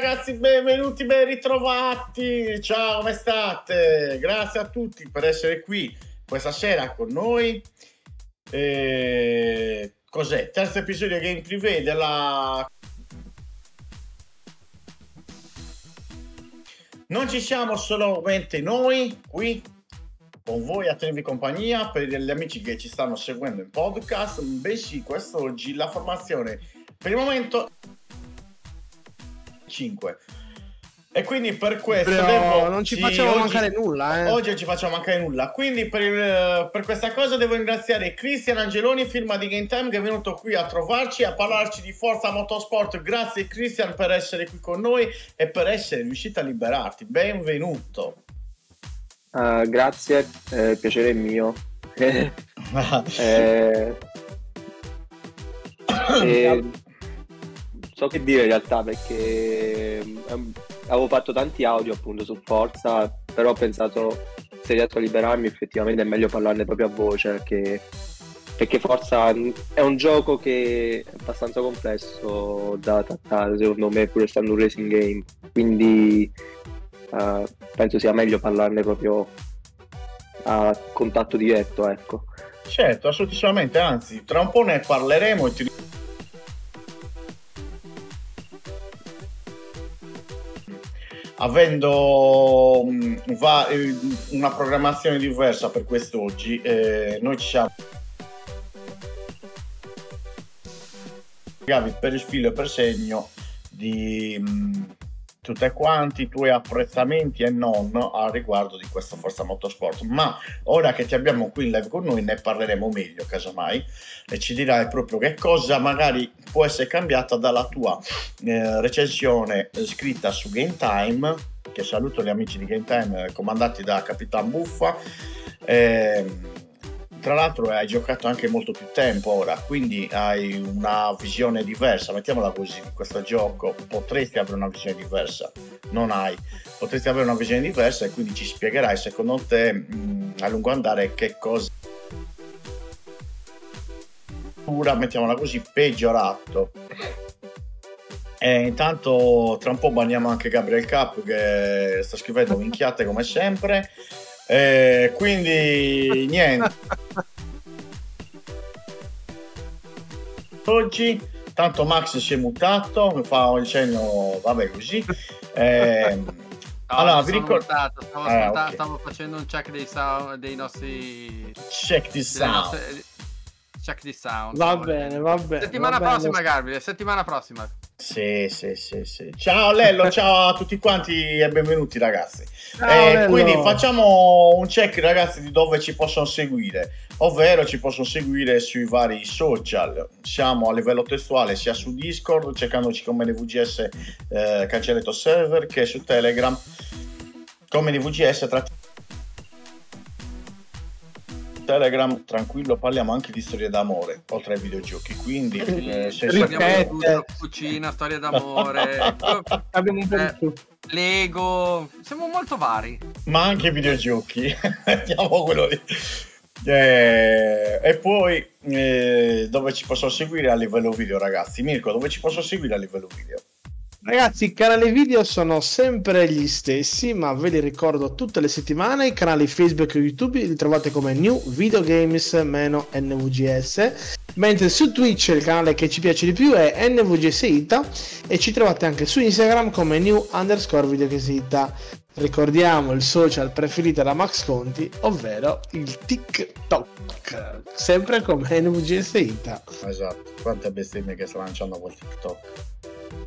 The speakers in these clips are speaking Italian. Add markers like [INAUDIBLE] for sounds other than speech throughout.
Ragazzi, benvenuti, ben ritrovati. Ciao, come state? Grazie a tutti per essere qui questa sera con noi. Eh, cos'è? Terzo episodio di Game Privé della... Non ci siamo solamente noi qui con voi a tenervi compagnia per gli amici che ci stanno seguendo in podcast, bensì quest'oggi la formazione per il momento 5 e quindi per questo Però devo- non ci sì, facciamo oggi- mancare nulla, eh. oggi non ci facciamo mancare nulla. Quindi per, il- per questa cosa devo ringraziare Cristian Angeloni firma di Game Time che è venuto qui a trovarci a parlarci di Forza Motorsport. Grazie Cristian per essere qui con noi e per essere riuscito a liberarti. Benvenuto. Ah, grazie, eh, piacere è mio. [LAUGHS] Eh, e [CLEARS THROAT] so che dire in realtà perché ehm, avevo fatto tanti audio appunto su Forza, però ho pensato se riesco a liberarmi effettivamente è meglio parlarne proprio a voce perché, perché Forza è un gioco che è abbastanza complesso da trattare secondo me pur essendo un racing game, quindi eh, penso sia meglio parlarne proprio a contatto diretto, ecco. Certo, assolutamente, anzi, tra un po' ne parleremo e ti... Avendo va- eh, una programmazione diversa per quest'oggi, eh, noi ci siamo per il filo e per segno di mh, tutti quanti i tuoi apprezzamenti e non a riguardo di questa Forza Motorsport. Ma ora che ti abbiamo qui in live con noi ne parleremo meglio, casomai, e ci dirai proprio che cosa magari può essere cambiata dalla tua eh, recensione eh, scritta su Game Time, che saluto gli amici di Game Time eh, comandati da Capitan Buffa. Ehm, tra l'altro hai giocato anche molto più tempo ora, quindi hai una visione diversa, mettiamola così, di questo gioco potresti avere una visione diversa, non hai, potresti avere una visione diversa e quindi ci spiegherai secondo te mh, a lungo andare che cosa mettiamola così peggiorato. E intanto tra un po' banniamo anche Gabriel Cap che sta scrivendo minchiate come sempre e quindi niente. Oggi tanto Max si è mutato mi fa il cenno vabbè così. Ehm, No, allora vi ricordo mutato, stavo, Ah, ascolta- ok. stavo facendo un check dei, sound, dei nostri... check delle out nostre- check di sound. Va bene, va bene. Settimana va bene. prossima, Gabriele, settimana prossima. Sì, sì, sì, sì. Ciao Lello, [LAUGHS] ciao a tutti quanti e benvenuti ragazzi. Ciao, Eh, quindi facciamo un check ragazzi di dove ci possono seguire, ovvero ci possono seguire sui vari social. Siamo a livello testuale sia su Discord, cercandoci come NVGS eh, cancelletto server, che su Telegram come NVGS tra Telegram, tranquillo, parliamo anche di storie d'amore, oltre ai videogiochi. Quindi, eh, se Parliamo tutto, cucina, storia d'amore, [LAUGHS] Abbiamo un po' Eh. di tutto. Lego, siamo molto vari. ma anche i videogiochi. [LAUGHS] Vediamo quello lì. Eh, e poi eh, dove ci posso seguire a livello video, ragazzi? Mirko, dove ci posso seguire a livello video? Ragazzi, i canali video sono sempre gli stessi, ma ve li ricordo tutte le settimane. I canali Facebook e YouTube li trovate come New Video Games NVGS. Mentre su Twitch il canale che ci piace di più è NVGS Ita e ci trovate anche su Instagram come New underscore Video Games Ita. Ricordiamo il social preferito da Max Conti, ovvero il TikTok, sempre come [LAUGHS] NVGS Ita. Esatto, quante bestemmie che sta lanciando quel TikTok.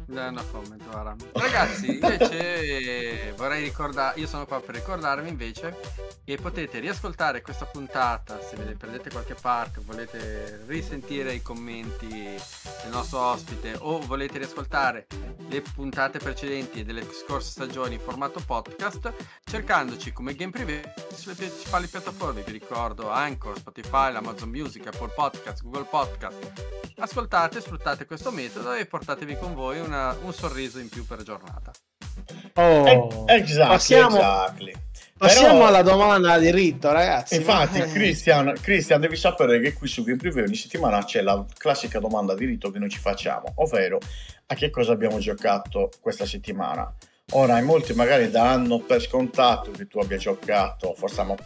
No, no comment, guarda. Ragazzi, invece vorrei ricordare, io sono qua per ricordarvi invece che potete riascoltare questa puntata se ve ne prendete qualche parte, volete risentire i commenti del nostro ospite o volete riascoltare le puntate precedenti e delle scorse stagioni in formato podcast, cercandoci come Game Privé sulle principali piattaforme, vi ricordo Anchor, Spotify, Amazon Music, Apple Podcast, Google Podcast. Ascoltate, sfruttate questo metodo e portatevi con voi una- un sorriso in più per giornata. Oh. Eh, exactly, Passiamo- exactly. Passiamo Però- alla domanda di rito, ragazzi. Infatti, Ma- Christian, Christian, devi sapere che qui su Game Preview ogni settimana c'è la classica domanda di rito che noi ci facciamo, ovvero a che cosa abbiamo giocato questa settimana. Ora, in molti magari danno per scontato che tu abbia giocato, forse amo-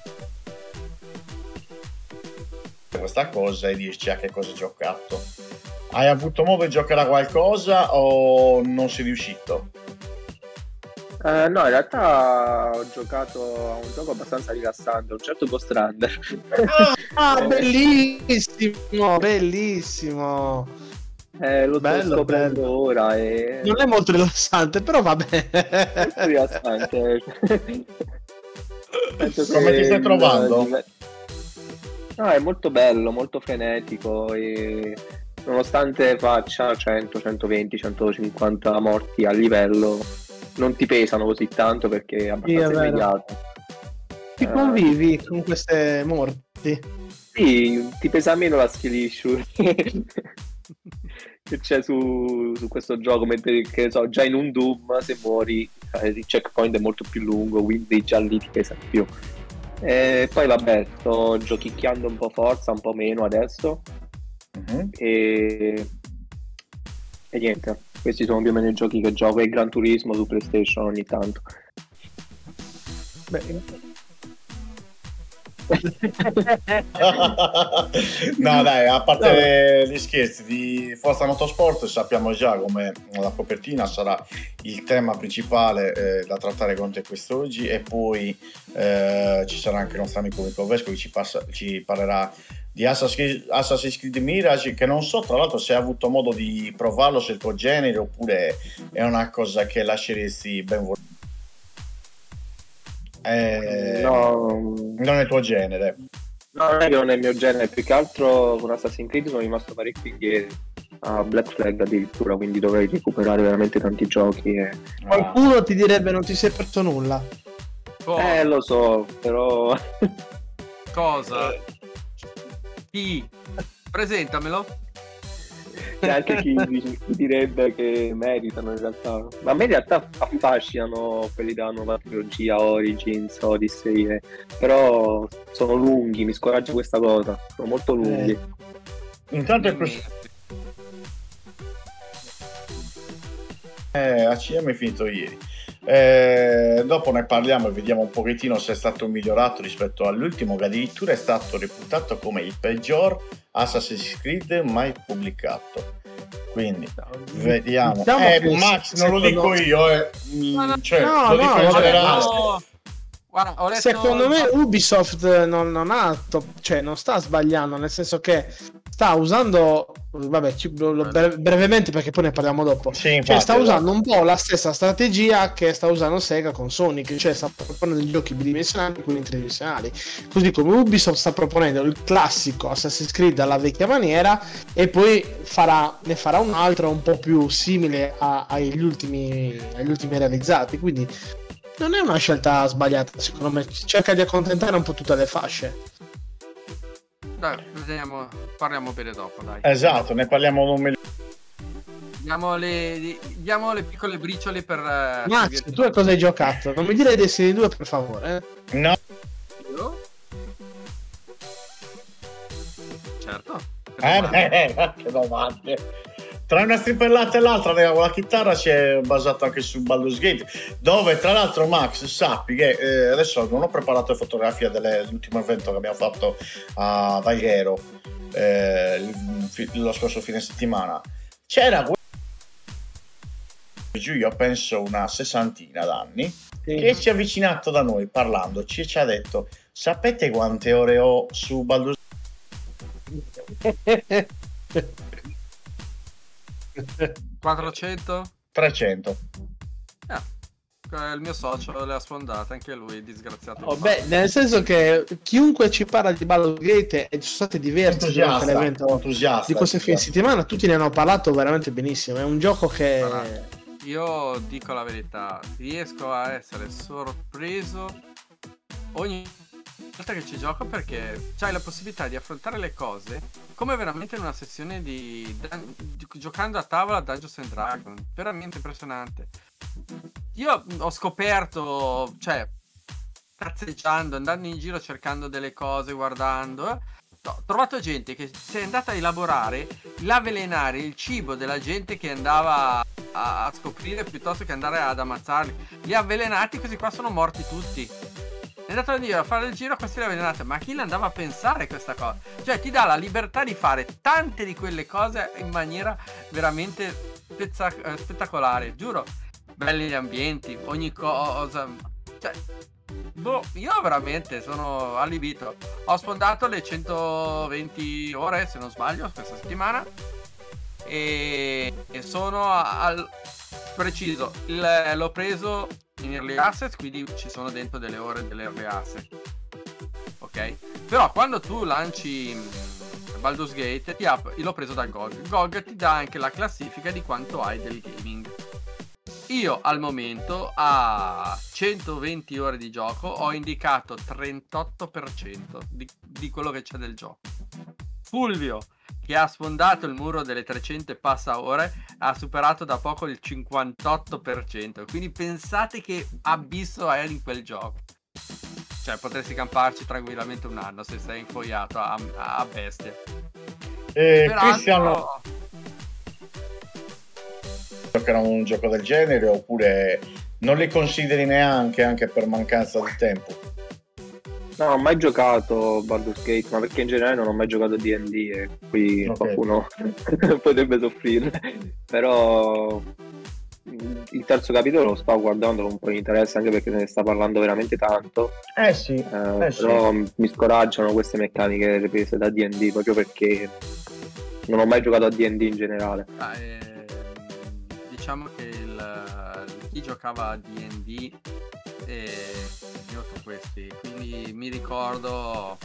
questa cosa e dirci a che cosa hai giocato. Hai avuto modo di giocare a qualcosa o non sei riuscito? Eh, no, in realtà ho giocato a un gioco abbastanza rilassante, un certo Ghost Runner. Ah, bellissimo, bellissimo. Eh, lo sto Bello, scoprendo bello. ora e... Non è molto rilassante, però va bene. molto rilassante. [LAUGHS] Come ti stai trovando? il- No, è molto bello, molto frenetico e nonostante faccia 100, 120, 150 morti a livello, non ti pesano così tanto perché è Sì, è abbastanza immediato. Ti Eh, convivi con queste morti? Sì, ti pesa meno la skill issue [LAUGHS] che c'è su, su questo gioco, mentre che so, già in un Doom se muori eh, il checkpoint è molto più lungo, quindi già lì ti pesa più. E poi vabbè, sto giochicchiando un po' Forza, un po' meno adesso Mhm. e, e niente, questi sono più o meno i giochi che gioco e Gran Turismo su PlayStation ogni tanto. Beh, [LAUGHS] no dai, a parte gli scherzi di Forza Motorsport sappiamo già come la copertina sarà il tema principale eh, da trattare con te quest'oggi e poi eh, ci sarà anche il nostro amico Mirko Vesco che ci, passa- ci parlerà di Assassin's Creed, Assassin's Creed Mirage che non so tra l'altro se hai avuto modo di provarlo se è il tuo genere oppure è una cosa che lasceresti ben volentieri Eh, No, non è il tuo genere No, non è che non è il mio genere, più che altro con Assassin's Creed sono rimasto parecchio indietro a Black Flag addirittura, quindi dovrei recuperare veramente tanti giochi. E... Ah. qualcuno ti direbbe non ti sei perso nulla. Co- Eh, lo so, però... cosa? Chi? Presentamelo. [LAUGHS] C'è anche chi, chi direbbe che meritano in realtà. Ma a me in realtà affascinano quelli della nuova trilogia, Origins, Odyssey, eh. però sono lunghi, mi scoraggia questa cosa, sono molto lunghi. intanto è questo Eh, ACM è finito ieri. Eh, dopo ne parliamo e vediamo un pochettino se è stato migliorato rispetto all'ultimo che addirittura è stato reputato come il peggior Assassin's Creed mai pubblicato. Quindi vediamo. Diciamo eh, Max, non lo dico io, eh. No, no, cioè, no, lo dico no, in generale. No. Guarda, letto... Secondo me Ubisoft non, non ha to- cioè non sta sbagliando, nel senso che sta usando, vabbè, ci- lo- bre- brevemente perché poi ne parliamo dopo. Sì, Cioè, infatti, sta usando un po' la stessa strategia che sta usando Sega con Sonic, cioè sta proponendo dei giochi bidimensionali e quelli tridimensionali. Così come Ubisoft sta proponendo il classico Assassin's Creed alla vecchia maniera e poi farà, ne farà un altro un po' più simile a- agli, ultimi, agli ultimi realizzati. Quindi non è una scelta sbagliata, secondo me. Cerca di accontentare un po' tutte le fasce. Dai, vediamo, parliamo bene dopo, dai. Esatto, ne parliamo non meglio. Diamo le, di- diamo le piccole briciole per... eh, Max, per- tu a cosa hai giocato? Non mi dire Destiny 2 per favore. eh. No, Io? Certo. eh, beh, che domande. Tra una strippellata e l'altra, raga, con la chitarra si è basato anche su Baldur's Gate, dove tra l'altro Max sappi che eh, adesso non ho preparato le fotografie delle- dell'ultimo evento che abbiamo fatto a Valghero eh, lo scorso fine settimana. C'era giù io penso una sessantina d'anni che si è avvicinato da noi parlandoci e ci ha detto sapete quante ore ho su Baldur's [LAUGHS] [LAUGHS] 400? 300 Eh, Il mio socio le ha sfondate, anche lui, disgraziato. Oh, beh, nel senso che chiunque ci parla di Baldur's Gate e ci sono l'evento entusiasta di questo fine settimana, tutti ne hanno parlato veramente benissimo. È un gioco che Guarda. Io dico la verità, riesco a essere sorpreso ogni volta che ci gioco perché c'hai la possibilità di affrontare le cose come veramente in una sessione di, di- giocando a tavola Dungeons and Dragons, veramente impressionante. Io ho scoperto, cioè, cazzeggiando, andando in giro cercando delle cose, guardando, eh, ho trovato gente che si è andata a elaborare l'avvelenare il cibo della gente che andava a, a scoprire piuttosto che andare ad ammazzarli. Li ha avvelenati, questi qua sono morti tutti. È andato a dire a fare il giro, questi li ha avvelenati. Ma chi l'andava a pensare questa cosa? Cioè, ti dà la libertà di fare tante di quelle cose in maniera veramente spezza- eh, spettacolare. Giuro, belli gli ambienti, ogni cosa. Cioè, boh, io veramente sono allibito. Ho sfondato le 120 ore, se non sbaglio, questa settimana. E, sono al preciso. il- l'ho preso in early access, quindi ci sono dentro delle ore delle early access. Ok? Però quando tu lanci mm, Baldur's Gate, ti io l'ho preso da GOG. GOG ti dà anche la classifica di quanto hai del gaming. Io al momento a 120 ore di gioco ho indicato 38% di, di quello che c'è del gioco. Fulvio, che ha sfondato il muro delle 300 e passa ore, ha superato da poco il 58%. Quindi pensate che abisso è in quel gioco. Cioè, potresti camparci tranquillamente un anno se sei infoiato a, a bestia. E Peraltro- Cristiano giocherà un gioco del genere oppure non li consideri neanche anche per mancanza di tempo? No, non ho mai giocato Baldur's Gate, ma perché in generale non ho mai giocato a D&D e qui Ok. qualcuno [LAUGHS] potrebbe soffrire. Però il terzo capitolo lo sto guardando con un po' di interesse anche perché se ne sta parlando veramente tanto. Eh sì, Eh, Eh sì. però mi scoraggiano queste meccaniche riprese da D&D proprio perché non ho mai giocato a D&D in generale. Ah, ehm, diciamo che il, chi giocava a D&D eh, io ho questi. Quindi mi ricordo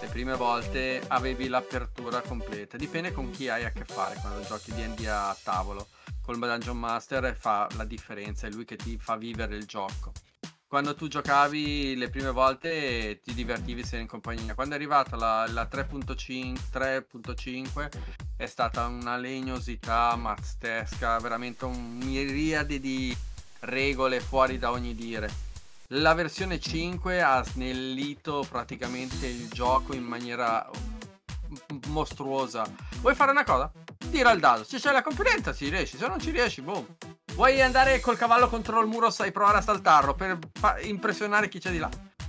le prime volte avevi l'apertura completa. Dipende con chi hai a che fare quando giochi D&D a tavolo. Col Dungeon Master fa la differenza è lui che ti fa vivere il gioco. Quando tu giocavi le prime volte ti divertivi se in compagnia. Quando è arrivata la, la 3.5 3.5 è stata una legnosità mazzesca, veramente un miriade di regole fuori da ogni dire. La versione 5 ha snellito praticamente il gioco in maniera mostruosa. Vuoi fare una cosa? Tira il dado. Se c'è la competenza ci riesci, se non ci riesci, boom. Vuoi andare col cavallo contro il muro, sai provare a saltarlo per fa- impressionare chi c'è di là.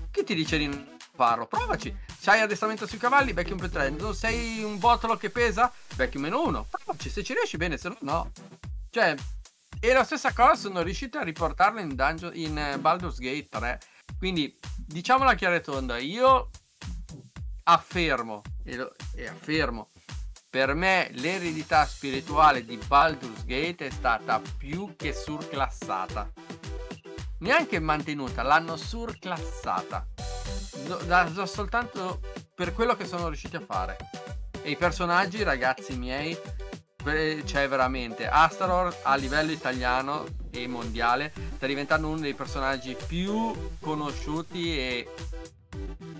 Chi ti dice di non farlo? Provaci. C'hai addestramento sui cavalli, becchi un più 3. Non sei un botolo che pesa, becchi un meno 1. Provaci, se ci riesci bene, se no no. Cioè, e la stessa cosa sono riuscito a riportarlo in, Dungeon, in eh, Baldur's Gate 3. Quindi, diciamola chiara e tonda, io affermo, e, lo- e affermo, per me l'eredità spirituale di Baldur's Gate è stata più che surclassata. Neanche mantenuta, l'hanno surclassata. Do- da- da- soltanto per quello che sono riusciti a fare. E i personaggi, ragazzi miei, cioè veramente Astaror a livello italiano e mondiale sta diventando uno dei personaggi più conosciuti e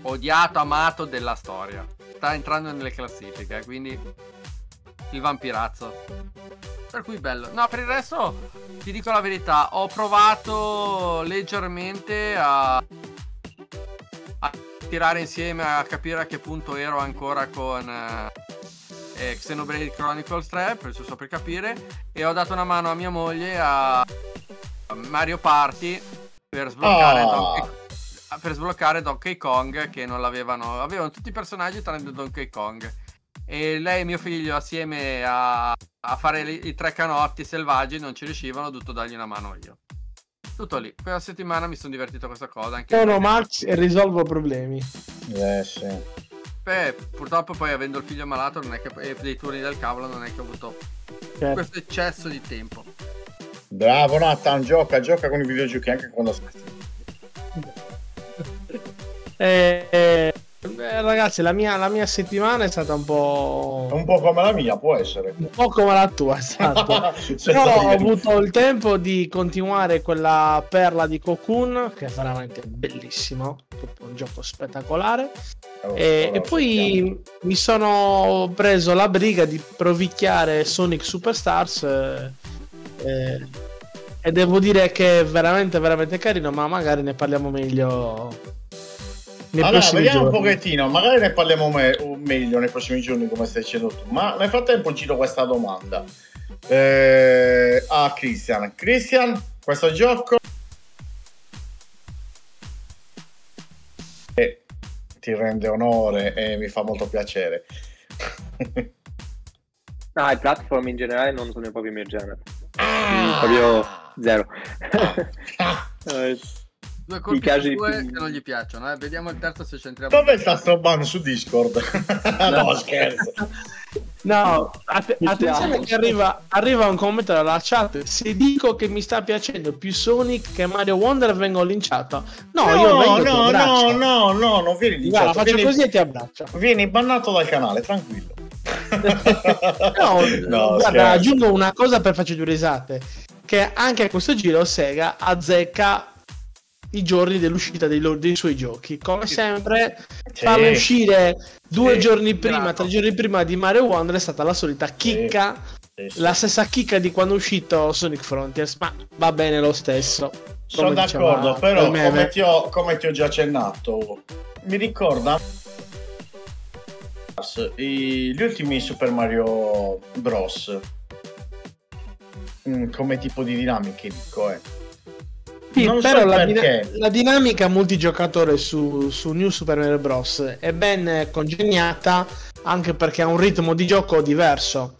odiato, amato della storia. sta entrando nelle classifiche, quindi il vampirazzo. Per cui bello. No, per il resto ti dico la verità, ho provato leggermente a, a tirare insieme, a capire a che punto ero ancora con eh, eh, Xenoblade Chronicles 3, per giusto per capire, e ho dato una mano a mia moglie a Mario Party per sbloccare, Ah. Donkey, per sbloccare Donkey Kong che non l'avevano, avevano tutti i personaggi tranne Donkey Kong. E lei e mio figlio assieme a, a fare li- i tre canotti selvaggi non ci riuscivano, ho dovuto dargli una mano io. Tutto lì. Quella settimana mi sono divertito a questa cosa. Anche Sono Max e risolvo problemi. Eh, sì. Beh, purtroppo poi avendo il figlio malato non è che, e dei turni del cavolo non è che ho avuto Certo. questo eccesso di tempo. Bravo Nathan, gioca, gioca con i videogiochi anche quando... Eh, [LAUGHS] eh, eh, ragazzi, la mia, la mia settimana è stata un po'. Un po' come la mia, può essere. un po' come la tua, [LAUGHS] esatto. Però ho dire- avuto il tempo di continuare quella perla di Cocoon, che è veramente bellissimo, un gioco spettacolare. Oh, E, oh, e poi mi sono preso la briga di provicchiare Sonic Superstars. eh, eh, e devo dire che è veramente, veramente carino, ma magari ne parliamo meglio. Allora, vediamo un giorni. pochettino, magari ne parliamo me- meglio nei prossimi giorni, come stai dicendo tu. Ma nel frattempo giro questa domanda eh, a Christian. Christian, questo gioco eh, ti rende onore e mi fa molto piacere. Ah, i platform in generale non sono proprio il mio genere. Ah! Proprio zero. Ah! [LAUGHS] Eh, Due colpi casi due più. che non gli piacciono. Eh. Vediamo il terzo se c'entriamo. Dove sta sto ban su Discord? [LAUGHS] no, scherzo. [LAUGHS] No, att- attenzione che arriva, arriva un commento dalla chat. Se dico che mi sta piacendo più Sonic che Mario Wonder vengo linciato. No, No, io vengo no, no, no, no, non vieni Guarda, linciato, faccio vieni- così e ti abbraccio. Vieni bannato dal canale, tranquillo. [LAUGHS] No, No, guarda, scherzo. aggiungo una cosa per farci due risate. Che anche a questo giro Sega azzecca i giorni dell'uscita dei, loro- dei suoi giochi. Come sempre, Sì. farlo uscire due Sì. giorni prima, tre giorni prima di Mario Wonder è stata la solita chicca. Sì. La stessa chicca di quando è uscito Sonic Frontiers, ma va bene lo stesso. Sono d'accordo, però come ti, ho, come ti ho già accennato, mi ricorda gli ultimi Super Mario Bros. Mm, come tipo di dinamiche, dico, eh. Sì, non so però la, perché. dina- la dinamica multigiocatore su, su New Super Mario Bros. è ben congegnata anche perché ha un ritmo di gioco diverso.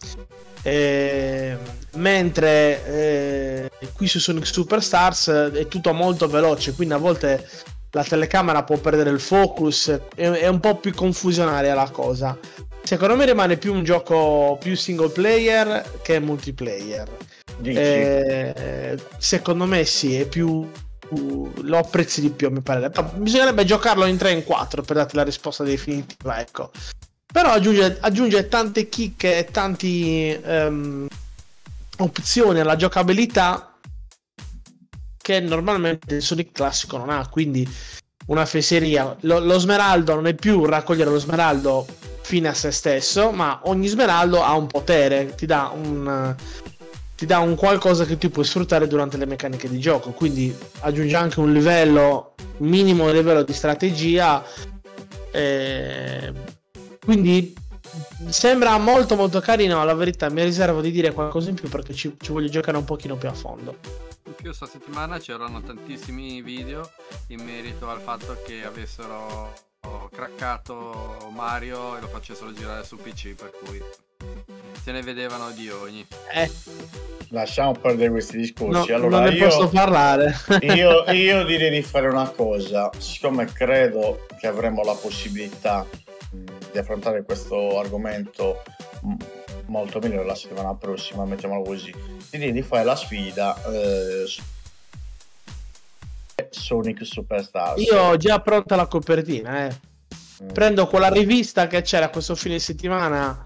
Eh, mentre eh, qui su Sonic Superstars è tutto molto veloce, quindi a volte la telecamera può perdere il focus, è, è un po' più confusionaria la cosa. Secondo me rimane più un gioco più single player che multiplayer. Eh, secondo me sì, è più. Lo apprezzi di più, mi pare. Però bisognerebbe giocarlo in 3 e in 4 per darti la risposta definitiva. Ecco. Però aggiunge, aggiunge tante chicche e tanti ehm, opzioni alla giocabilità che normalmente il Sonic classico non ha. Quindi una fesseria. Lo, lo smeraldo non è più raccogliere lo smeraldo fine a se stesso, ma ogni smeraldo ha un potere, ti dà un ti dà un qualcosa che tu puoi sfruttare durante le meccaniche di gioco. Quindi aggiunge anche un livello, minimo livello di strategia. eh, quindi sembra molto molto carino. La verità mi riservo di dire qualcosa in più perché ci, ci voglio giocare un pochino più a fondo. In più sta settimana c'erano tantissimi video in merito al fatto che avessero craccato Mario e lo facessero girare su PC, per cui se ne vedevano di ogni. Eh, Lasciamo perdere questi no, discorsi. allora, non ne io, posso parlare. [LAUGHS] io, [LAUGHS] io direi di fare una cosa, siccome credo che avremo la possibilità di affrontare questo argomento molto meglio la settimana prossima, mettiamolo così, direi di fare la sfida eh, su- Sonic Superstars. Io ho già pronta la copertina. Eh. Mm. prendo quella rivista che c'era questo fine settimana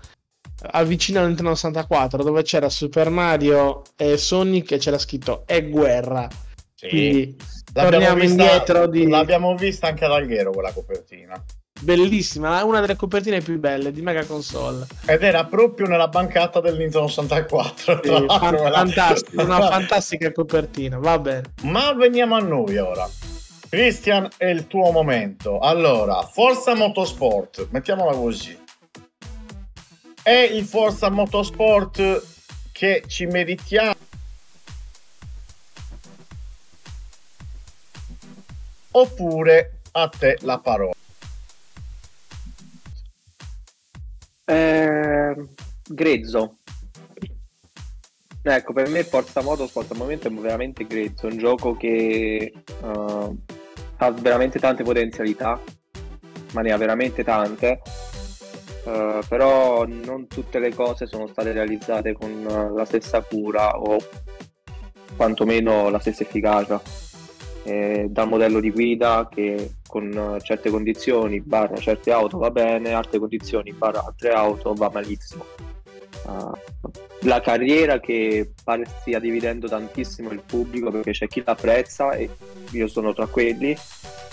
al vicino al Nintendo 64 dove c'era Super Mario e Sonic e c'era scritto è guerra Sì. quindi torniamo vista- indietro di L'abbiamo vista anche ad Alghero quella copertina. bellissima, una delle copertine più belle di Mega Console. Ed era proprio nella bancata del Nintendo 64. Sì, fan- fantastica, una [LAUGHS] fantastica copertina, va bene. Ma veniamo a noi ora. Christian, è il tuo momento. Allora, Forza Motorsport, mettiamola così. È il Forza Motorsport che ci meritiamo? Oppure a te la parola? Eh, grezzo. Ecco, per me Forza Motorsport al momento è veramente grezzo, è un gioco che eh, ha veramente tante potenzialità, ma ne ha veramente tante, eh, però non tutte le cose sono state realizzate con eh, la stessa cura o quantomeno la stessa efficacia. Eh, dal modello di guida che con eh, certe condizioni barra certe auto va bene, altre condizioni barra altre auto va malissimo. Uh, la carriera che pare stia dividendo tantissimo il pubblico perché c'è chi l'apprezza e io sono tra quelli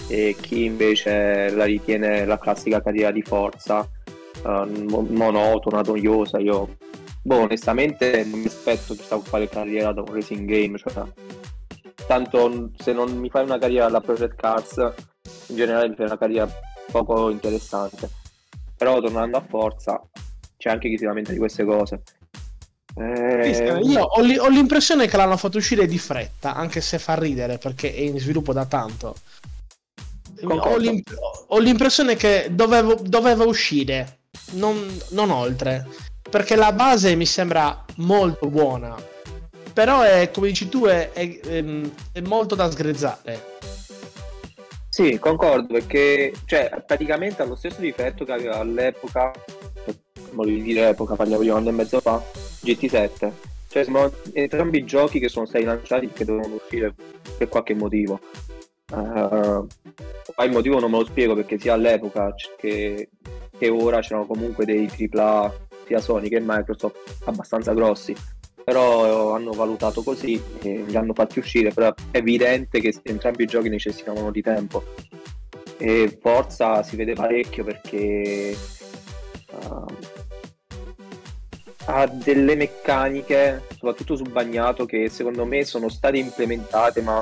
e chi invece la ritiene la classica carriera di forza uh, mo- monotona, noiosa. Io boh, onestamente non mi aspetto chissà quale carriera da un racing game, cioè tanto se non mi fai una carriera alla Project Cars in generale mi fai una carriera poco interessante però tornando a Forza c'è anche chi si lamenta di queste cose Eh, Io ho, li- ho l'impressione che l'hanno fatto uscire di fretta, anche se fa ridere perché è in sviluppo da tanto. Ho, l'imp- ho l'impressione che dovevo- doveva uscire, non, non oltre, perché la base mi sembra molto buona. Però è, come dici tu, è, è- ehm, è molto da sgrezzare. Sì, concordo perché cioè, praticamente ha lo stesso difetto che aveva all'epoca, volevo dire epoca, parliamo di un anno e mezzo fa, GT7. Cioè, sono entrambi giochi che sono stati lanciati perché dovevano uscire per qualche motivo. Poi il motivo non me lo spiego perché sia all'epoca che, che ora c'erano comunque dei AAA sia Sony che Microsoft abbastanza grossi però hanno valutato così e li hanno fatti uscire, però è evidente che entrambi i giochi necessitavano di tempo. E Forza si vede parecchio perché uh, ha delle meccaniche, soprattutto sul bagnato, che secondo me sono state implementate, ma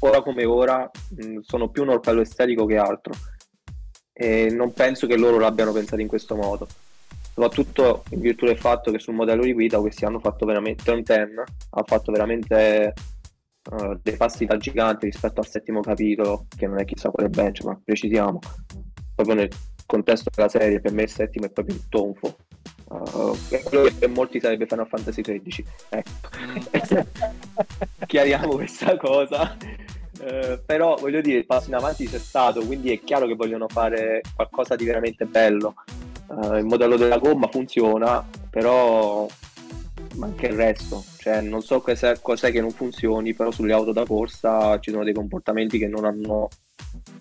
ora come ora mh, sono più un orpello estetico che altro e non penso che loro l'abbiano pensato in questo modo. Soprattutto in virtù del fatto che sul modello di guida questi hanno fatto veramente Turn 10 ha fatto veramente eh, dei passi da gigante rispetto al settimo capitolo che non è chissà quale benchmark precisiamo proprio nel contesto della serie per me il settimo è proprio il tonfo. È quello che per molti sarebbe Final Fantasy XIII ecco. [LAUGHS] Chiariamo questa cosa Eh, però voglio dire il passo in avanti c'è stato quindi è chiaro che vogliono fare qualcosa di veramente bello eh, il modello della gomma funziona, però manca il resto. Cioè, non so cos'è, cos'è che non funzioni, però sulle auto da corsa ci sono dei comportamenti che non hanno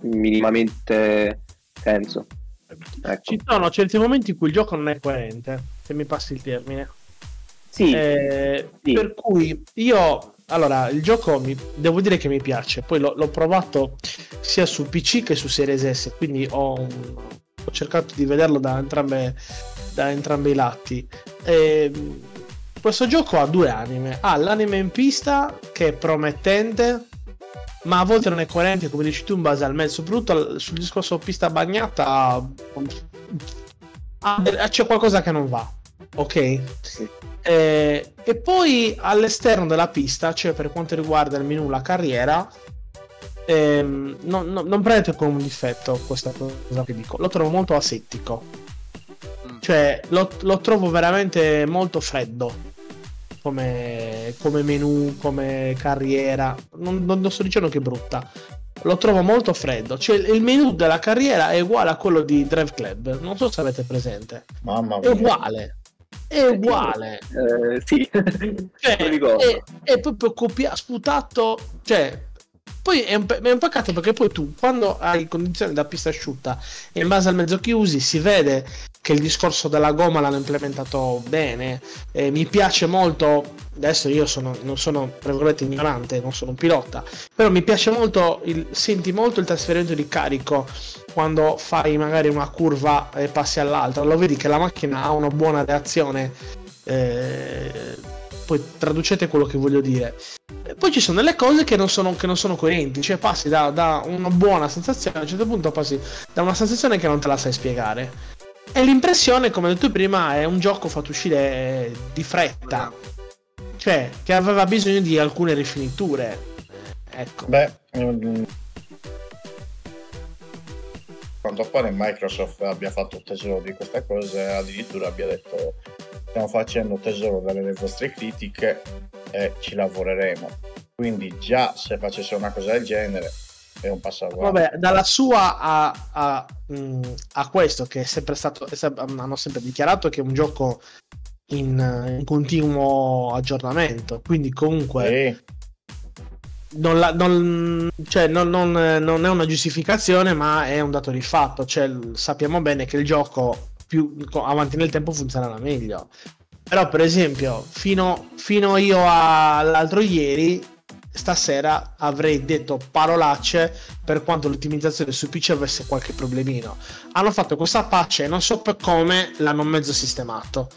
minimamente senso. Ecco. Ci sono certi momenti in cui il gioco non è coerente, se mi passi il termine. Sì, Eh, sì. Per cui io, allora, il gioco mi, devo dire che mi piace. Poi l'ho, l'ho provato sia su PC che su Series S, quindi ho, ho cercato di vederlo da entrambe, da entrambi i lati. Ehm, questo gioco ha due anime. Ha l'anime in pista che è promettente, ma a volte non è coerente, come dici tu, in base al mezzo. Soprattutto sul discorso pista bagnata, c'è qualcosa che non va. Ok? Sì. Eh, e poi all'esterno della pista, cioè per quanto riguarda il menu la carriera, ehm, non, non- non prendete come un difetto questa cosa che dico, lo trovo molto asettico, Mm. cioè lo, lo trovo veramente molto freddo come, come menu, come carriera, non, non- non sto dicendo che è brutta. Lo trovo molto freddo, cioè il menu della carriera è uguale a quello di Drive Club. Non so se avete presente, Mamma è mia. uguale, è uguale. Eh, sì. [LAUGHS] Cioè, è, è proprio copiato, sputato. Cioè, poi è un, è un peccato perché poi tu, quando hai condizioni da pista asciutta e in base al mezzo che usi, si vede che il discorso della gomma l'hanno implementato bene. Eh, mi piace molto. Adesso io sono, non sono virgolette ignorante, non sono un pilota, però mi piace molto. Il, senti molto il trasferimento di carico quando fai magari una curva e passi all'altra, lo vedi che la macchina ha una buona reazione. eh, poi traducete quello che voglio dire. E poi ci sono delle cose che non sono, che non sono coerenti, cioè passi da, da una buona sensazione, a un certo punto passi da una sensazione che non te la sai spiegare. E l'impressione, come ho detto prima, è un gioco fatto uscire di fretta, cioè che aveva bisogno di alcune rifiniture. Ecco. Beh, mm, quanto pare Microsoft abbia fatto tesoro di questa cosa, addirittura abbia detto stiamo facendo tesoro delle vostre critiche e ci lavoreremo. Quindi già se facesse una cosa del genere è un passo avanti. Vabbè, dalla sua a, a, a questo, che è sempre stato, è hanno sempre dichiarato che è un gioco in, in continuo aggiornamento, quindi comunque Sì, non, la- non- cioè, non- non- non è una giustificazione, ma è un dato di fatto. Cioè, sappiamo bene che il gioco più avanti nel tempo funzionerà meglio. Però, per esempio, fino, fino io all'altro ieri, stasera avrei detto parolacce per quanto l'ottimizzazione su PC avesse qualche problemino. Hanno fatto questa patch e non so per come l'hanno mezzo sistemato.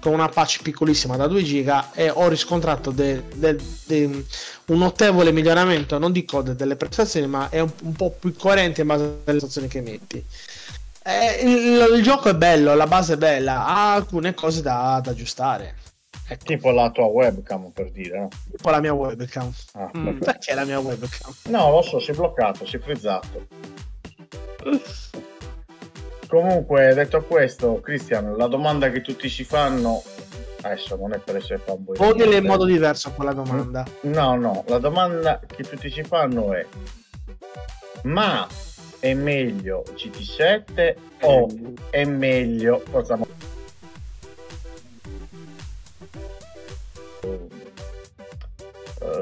Con una patch piccolissima da 2 giga e ho riscontrato de- de- de- un notevole miglioramento, non di code delle prestazioni, ma è un, un po' più coerente in base alle prestazioni che metti. Eh, il, il gioco è bello, la base è bella, ha alcune cose da, da aggiustare. Ecco, tipo la tua webcam per dire, no? tipo la mia webcam. Ah, Mm. Perché la mia webcam? No, lo so, si è bloccato, si è frizzato. Comunque, detto questo, Cristian, la domanda che tutti si fanno, adesso non è per essere fanboy. Ponile in modo diverso quella domanda. No, no, la domanda che tutti si fanno è: ma è meglio GT7 o è meglio Forza Mo-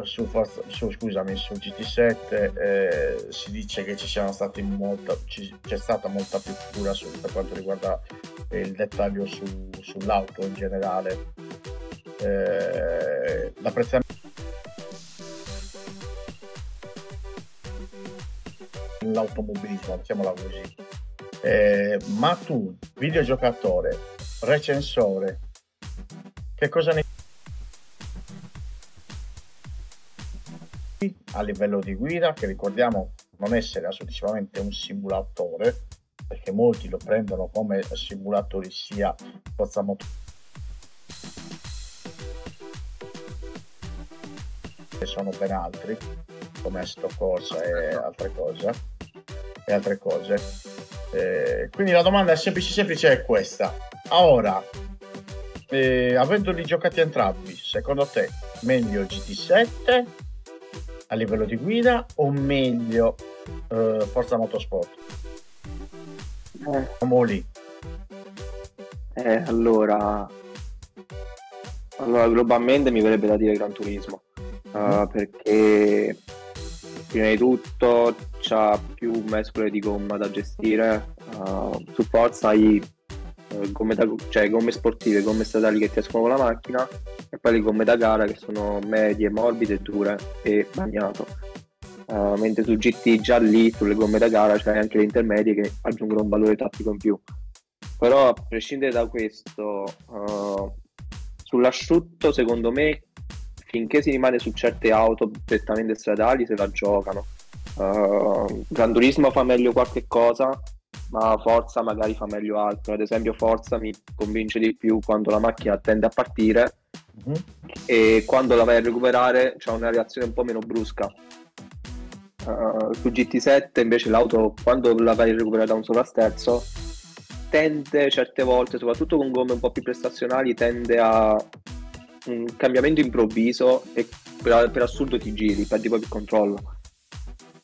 su, Forza- su- scusami, su GT7 eh, si dice che ci siano stati molta, ci- c'è stata molta più cura per quanto riguarda eh, il dettaglio su- sull'auto in generale. Eh, l'apprezzamento l'automobilismo, mettiamola così. Eh, ma tu, videogiocatore, recensore, che cosa ne a livello di guida, che ricordiamo non essere assolutamente un simulatore, perché molti lo prendono come simulatori sia Forza Motor che sono ben altri, come Assetto Corsa e altre cose. E altre cose. Eh, quindi la domanda è semplice, semplice è questa. Ora, eh, avendoli giocati entrambi, secondo te meglio GT7 a livello di guida o meglio eh, Forza Motorsport? Eh, Siamo lì. eh, allora, allora, globalmente mi verrebbe da dire Gran Turismo, eh, perché prima di tutto c'ha più mescole di gomma da gestire, eh, su Forza hai gomme, da- cioè, gomme sportive, gomme stradali che ti escono con la macchina e poi le gomme da gara che sono medie, morbide, dure e bagnato. Eh, mentre su GT già lì sulle gomme da gara c'hai anche le intermedie che aggiungono un valore tattico in più. Però a prescindere da questo, eh, sull'asciutto secondo me finché si rimane su certe auto prettamente stradali se la giocano. Eh, Gran Turismo fa meglio qualche cosa, ma Forza magari fa meglio altro. Ad esempio Forza mi convince di più quando la macchina tende a partire Mhm. e quando la vai a recuperare c'è una reazione un po' meno brusca. Uh, su GT7 invece l'auto quando la vai a recuperare da un sovrasterzo tende certe volte, soprattutto con gomme un po' più prestazionali, tende a un cambiamento improvviso e per, per assurdo ti giri, perdi proprio il controllo.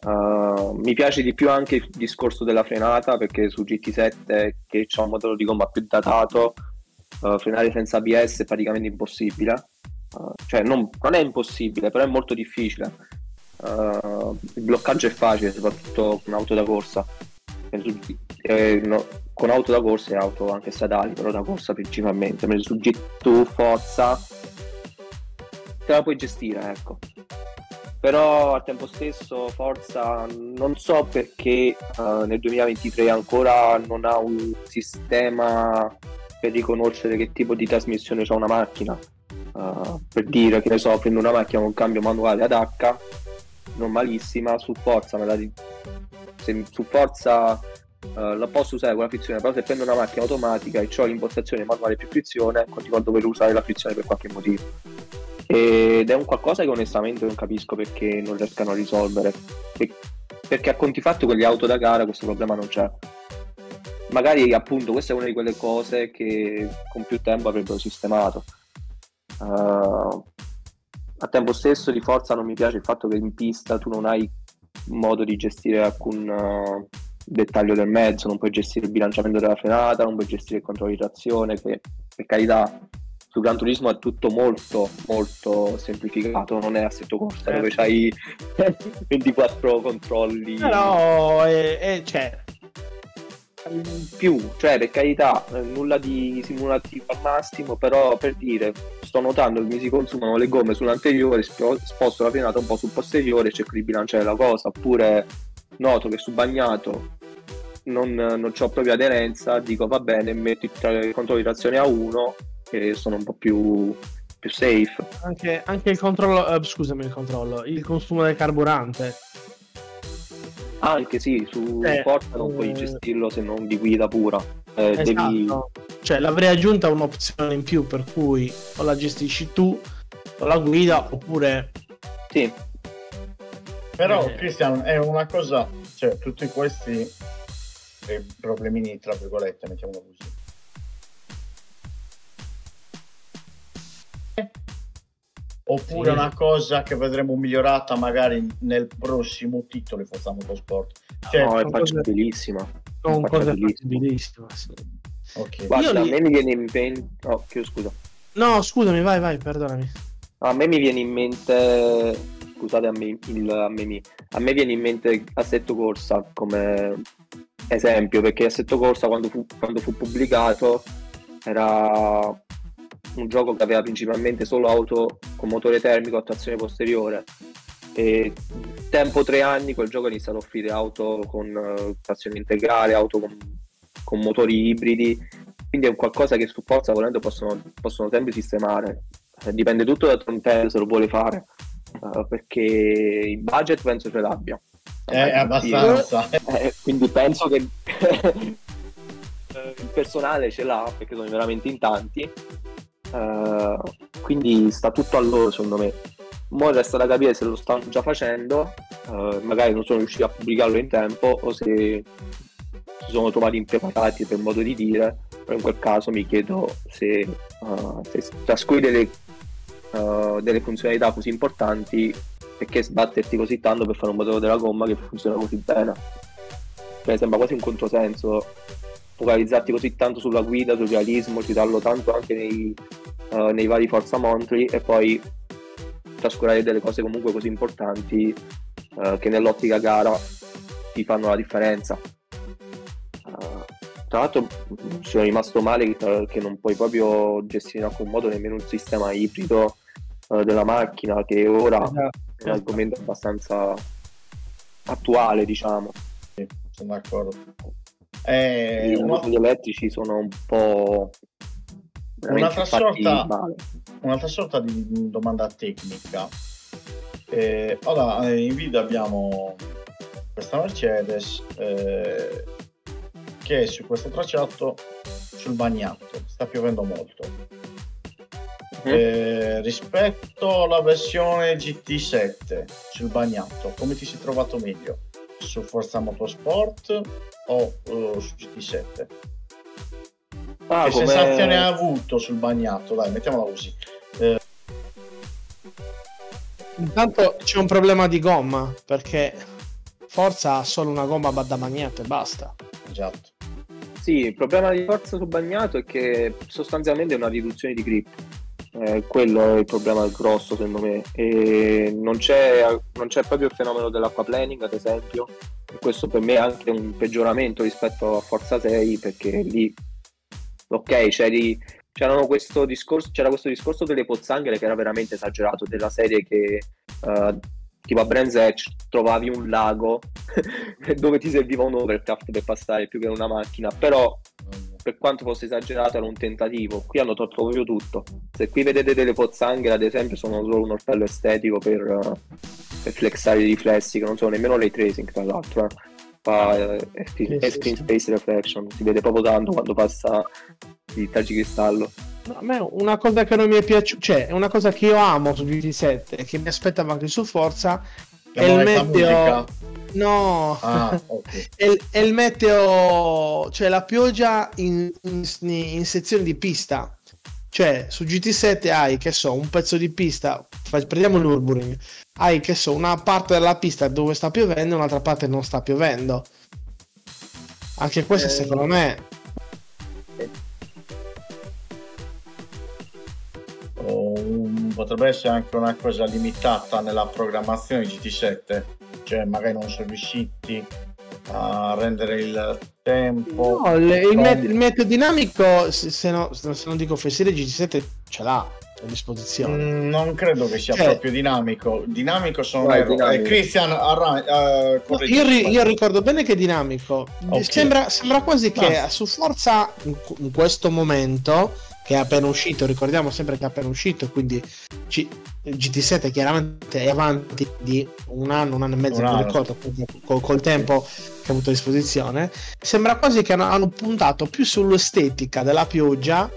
Uh, mi piace di più anche il discorso della frenata perché su GT7 che c'è un modello di gomma più datato uh, frenare senza ABS è praticamente impossibile. Uh, cioè non, non è impossibile però è molto difficile. Il bloccaggio è facile soprattutto con auto da corsa. Eh, no, con auto da corsa e auto anche stradali però da corsa principalmente. Mentre su G2 Forza te la puoi gestire ecco però al tempo stesso Forza non so perché eh, nel 2023 ancora non ha un sistema per riconoscere che tipo di trasmissione c'ha una macchina. Eh, per dire che ne so, prendo una macchina con cambio manuale ad H, normalissima, su Forza me la ri- se su Forza eh, la posso usare con la frizione, però se prendo una macchina automatica e ho l'impostazione manuale più frizione, continuo a dover usare la frizione per qualche motivo. Ed è un qualcosa che onestamente non capisco perché non riescano a risolvere. Perché a conti fatti con le auto da gara questo problema non c'è. Magari appunto questa è una di quelle cose che con più tempo avrebbero sistemato. Uh, a tempo stesso di forza non mi piace il fatto che in pista tu non hai modo di gestire alcun uh, dettaglio del mezzo, non puoi gestire il bilanciamento della frenata, non puoi gestire il controllo di trazione, che per carità su Gran Turismo è tutto molto molto semplificato, non è assetto corsa dove Certo. c'hai [LAUGHS] 24 controlli Però è, è- cioè, più, cioè per carità, eh, nulla di simulativo al massimo, però per dire, sto notando che mi si consumano le gomme sull'anteriore, sposto la frenata un po' sul posteriore, cerco di bilanciare la cosa, oppure noto che su bagnato non, non ho proprio aderenza, dico va bene, metto il controllo di trazione a 1 che sono un po' più, più safe. anche, anche il controllo, eh, scusami il controllo, il consumo del carburante. Anche sì, su Eh, Forza non puoi eh, gestirlo se non di guida pura. Eh, devi... Esatto. Cioè, l'avrei aggiunta un'opzione in più per cui o la gestisci tu o la guida oppure Sì, Però, Eh. Cristian, è una cosa, cioè, tutti questi eh, problemini, tra virgolette, mettiamolo così. Oppure Sì. una cosa che vedremo migliorata magari nel prossimo titolo di Forza Motorsport. Cioè, no, è faccibilissima. con cose fattibilissime. sì. ok. Guarda, Io li- a me mi viene in mente. Oh, chiedo scusa. No, scusami, vai, vai, perdonami. A me mi viene in mente. Scusate, a me, il, a me, mi- a me viene in mente Assetto Corsa come esempio, perché Assetto Corsa quando fu, quando fu pubblicato era un gioco che aveva principalmente solo auto con motore termico a trazione posteriore. E tempo tre anni quel gioco ha iniziato a offrire auto con eh, trazione integrale, auto con, con motori ibridi, quindi è un qualcosa che su Forza volendo possono, possono sempre sistemare. Eh, dipende tutto da Trontello se lo vuole fare, eh, perché il budget penso ce l'abbia. È abbastanza. Eh, quindi penso che [LAUGHS] il personale ce l'ha perché sono veramente in tanti. Eh, quindi sta tutto a loro secondo me. Ora resta da capire se lo stanno già facendo, eh, magari non sono riusciti a pubblicarlo in tempo o se si sono trovati impreparati per modo di dire, però in quel caso mi chiedo se, eh, se trascuri delle, delle funzionalità così importanti perché sbatterti così tanto per fare un motore della gomma che funziona così bene. Cioè, sembra quasi un controsenso focalizzarti così tanto sulla guida, sul realismo, citarlo tanto anche nei, eh, nei vari Forza Montri e poi trascurare delle cose comunque così importanti eh, che nell'ottica gara ti fanno la differenza. Eh, tra l'altro sono rimasto male che, che non puoi proprio gestire in alcun modo nemmeno un sistema ibrido della macchina che ora Esatto. è un argomento abbastanza attuale, diciamo. Sì, sono d'accordo. Eh, I una- motori elettrici sono un po' Un'altra sorta- un'altra sorta di domanda tecnica. Eh, allora, eh, in video abbiamo questa Mercedes eh, che su questo tracciato sul bagnato sta piovendo molto. Mhm. Eh, rispetto alla versione GT7 sul bagnato, come ti sei trovato meglio? Su Forza Motorsport o eh, su GT7? Ah, che come- sensazione ha avuto sul bagnato? Dai, mettiamola così. Intanto c'è un problema di gomma perché Forza ha solo una gomma da bagnato e basta. Esatto. Sì, il problema di forza sul bagnato è che sostanzialmente è una riduzione di grip. Eh, quello è il problema grosso secondo me. E non c'è, non c'è proprio il fenomeno dell'acquaplaning, ad esempio. E questo per me è anche un peggioramento rispetto a Forza 6 perché lì, ok, c'eri, questo discorso, c'era questo discorso delle pozzanghere che era veramente esagerato, della serie che eh, tipo a Brands Hatch trovavi un lago [LAUGHS] dove ti serviva un overcraft per passare più che una macchina, però per quanto fosse esagerato era un tentativo, qui hanno tolto proprio tutto. Se qui vedete delle pozzanghere ad esempio sono solo un orpello estetico per, eh, per flexare i riflessi, che non sono nemmeno ray tracing tra l'altro. eh. Fa eh, screen, space reflection, si vede proprio tanto quando passa il tagicristallo. No, a me una cosa che non mi è piaciuta, cioè è una cosa che io amo su GT7 e che mi aspettavo anche su Forza è il meteo. No, Ah, [LAUGHS] ok. è, il, è il meteo, cioè la pioggia in, in, in sezioni di pista. Cioè su GT7 hai, che so, un pezzo di pista, prendiamo il Nürburgring, hai, che so, una parte della pista dove sta piovendo e un'altra parte non sta piovendo. Anche questo Eh, secondo me potrebbe essere anche una cosa limitata nella programmazione di GT7, cioè magari non sono riusciti a rendere il tempo. No, il, il met- il meteo dinamico, se, se no- se non dico fessile, GT7 ce l'ha a disposizione. Mm, non credo che sia Cioè- proprio dinamico. Dinamico sono Vai, ero. dinamico. Eh, Christian, arra- eh, No, io, ri- io ricordo bene che è dinamico. Ok. Sembra, sembra quasi che Ah. su Forza in, in questo momento, che è appena uscito, ricordiamo sempre che è appena uscito, quindi ci- GT7 chiaramente è avanti di un anno, un anno e mezzo, non ricordo, col, col tempo che ha avuto a disposizione. Sembra quasi che hanno, puntato più sull'estetica della pioggia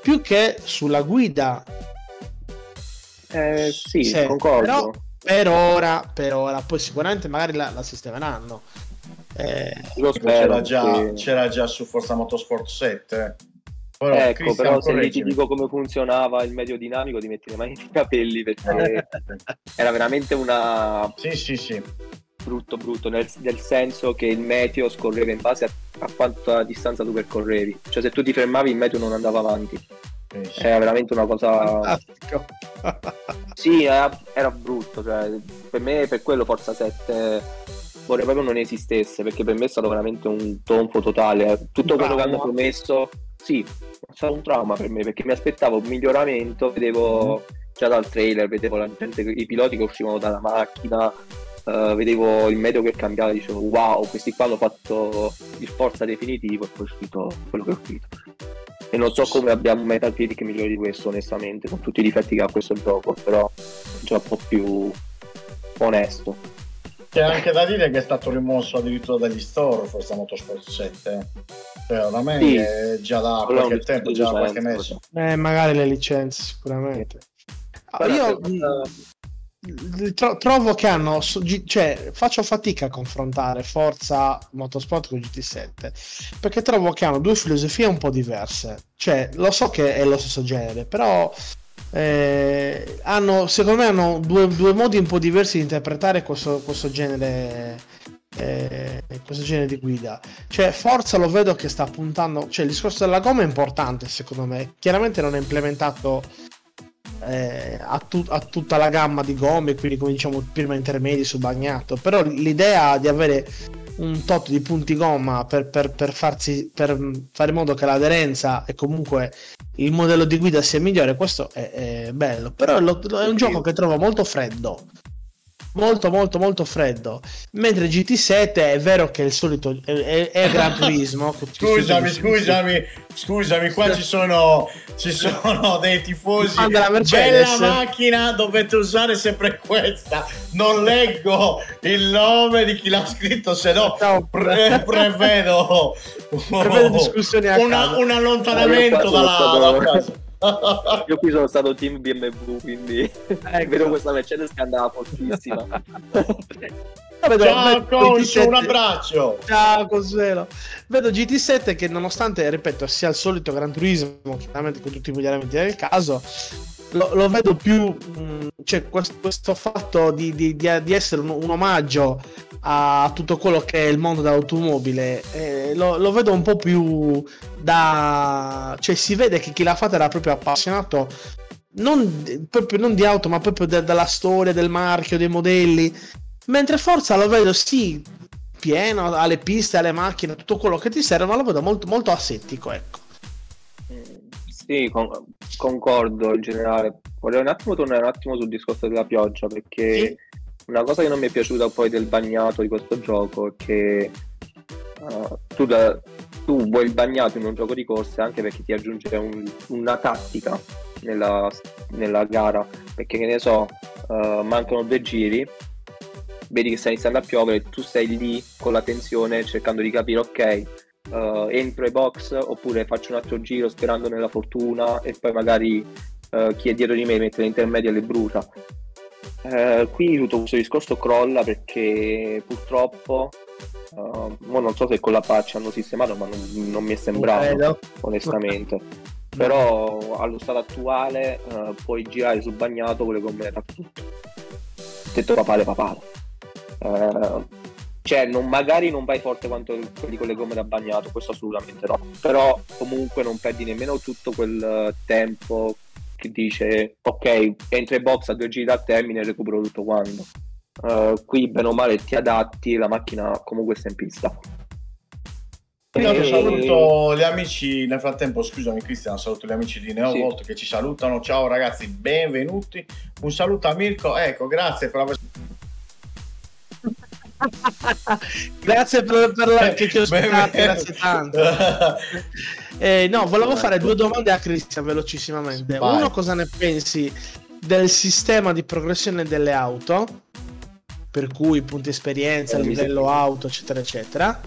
più che sulla guida Eh, sì, Sì, concordo. però- per ora, per ora, poi sicuramente magari la, la sistemeranno. Eh, Lo spero. c'era, già, sì. c'era già su Forza Motorsport 7. Però, Ecco, Christian, però se ti dico come funzionava il medio dinamico, ti metti le mani nei capelli perché [LAUGHS] era veramente una Sì, sì, sì. brutto brutto, nel, nel senso che il meteo scorreva in base a, a quanta distanza tu percorrevi. Cioè se tu ti fermavi il meteo non andava avanti. sì, sì. Era veramente una cosa... [LAUGHS] Sì, era, era brutto, cioè, per me per quello Forza 7 vorrei proprio non esistesse, perché per me è stato veramente un tonfo totale. Tutto quello che hanno promesso, sì, è stato un trauma per me, perché mi aspettavo un miglioramento, vedevo già dal trailer, vedevo la gente, i piloti che uscivano dalla macchina, eh, vedevo il meteo che cambiava, dicevo wow, questi qua hanno fatto il Forza definitivo e poi è uscito quello che è uscito. E non so come abbiamo un Metacritic migliore di questo, onestamente, con tutti i difetti che ha questo gioco, però è già un po' più onesto. C'è anche da dire che è stato rimosso addirittura dagli store Forza Motorsport 7. Cioè, oramai Sì. è già da Quello qualche tempo, già da qualche mese. Eh, magari le licenze, sicuramente. Però Io per- mh, tro- trovo che hanno, cioè, faccio fatica a confrontare Forza Motorsport con GT7 perché trovo che hanno due filosofie un po' diverse. Cioè, lo so che è lo stesso genere, però eh, hanno, secondo me hanno due, due modi un po' diversi di interpretare questo, questo genere. eh, questo genere di guida cioè Forza lo vedo che sta puntando cioè il discorso della gomma è importante secondo me chiaramente non è implementato eh, a, tu- a tutta la gamma di gomme, quindi come diciamo prima intermedi su bagnato, però l'idea di avere un tot di punti gomma per, per- per farsi, per fare in modo che l'aderenza e comunque il modello di guida sia migliore, questo è, è bello, però lo- lo- è un gioco che trovo molto freddo. Molto molto molto freddo mentre GT7 è vero che è il solito è, è- è Gran Turismo [LAUGHS] Scusami, scusami, scusami, qua ci sono, ci sono dei tifosi. Mercedes. Bella macchina, dovete usare sempre questa. Non leggo il nome di chi l'ha scritto, se no pre- prevedo, [LAUGHS] Prevedo discussioni a un allontanamento dalla, dalla casa. Io qui sono stato team BMW, quindi Ecco. vedo questa Mercedes che andava fortissima. [LAUGHS] Vedo- Ciao Concio, un GT7 abbraccio. Ciao Consuelo. Vedo GT7 che nonostante, ripeto, sia il solito Gran Turismo, chiaramente con tutti i miglioramenti del caso, lo, lo vedo più, mh, cioè questo, questo fatto di, di- di- di essere un, un omaggio a tutto quello che è il mondo dell'automobile, eh, lo, lo vedo un po' più da... cioè si vede che chi l'ha fatta era proprio appassionato non, proprio non di auto, ma proprio de- della storia, del marchio, dei modelli. Mentre Forza lo vedo sì pieno alle piste, alle macchine, tutto quello che ti serve, ma lo vedo molto, molto asettico, ecco. Sì, con- concordo in generale. Vorrei un attimo tornare un attimo sul discorso della pioggia perché una cosa che non mi è piaciuta poi del bagnato di questo gioco è che uh, tu, da- tu vuoi il bagnato in un gioco di corse anche perché ti aggiunge un- una tattica nella, nella gara, perché che ne so, uh, mancano due giri, vedi che sta iniziando a piovere, tu stai lì con la tensione cercando di capire, ok, uh, entro ai box oppure faccio un altro giro sperando nella fortuna e poi magari uh, chi è dietro di me mette l'intermedia e le brucia. Uh, qui tutto questo discorso crolla perché purtroppo uh, mo non so se con la patch hanno sistemato ma non, non mi è sembrato onestamente. Però allo stato attuale uh, puoi girare sul bagnato con le gomme da tutto. Detto papale papale. Eh, cioè non- magari non vai forte quanto quelli con le gomme da bagnato questo assolutamente no. Però comunque non perdi nemmeno tutto quel eh, tempo che dice ok entro in box a due giri dal termine e recupero tutto quanto. Eh, qui bene o male ti adatti la macchina comunque sta in pista E- saluto gli amici, nel frattempo scusami Cristian, saluto gli amici di Neovolt che ci salutano, ciao ragazzi, benvenuti, un saluto a Mirko, ecco grazie per aver... [LAUGHS] Grazie per, per la, che ti ho ospitato, grazie tanto. [LAUGHS] Eh, no, volevo fare due domande a Cristian velocissimamente. Vai. Uno, cosa ne pensi del sistema di progressione delle auto? Per cui punti esperienza, Eh, livello sembra- auto, eccetera, eccetera.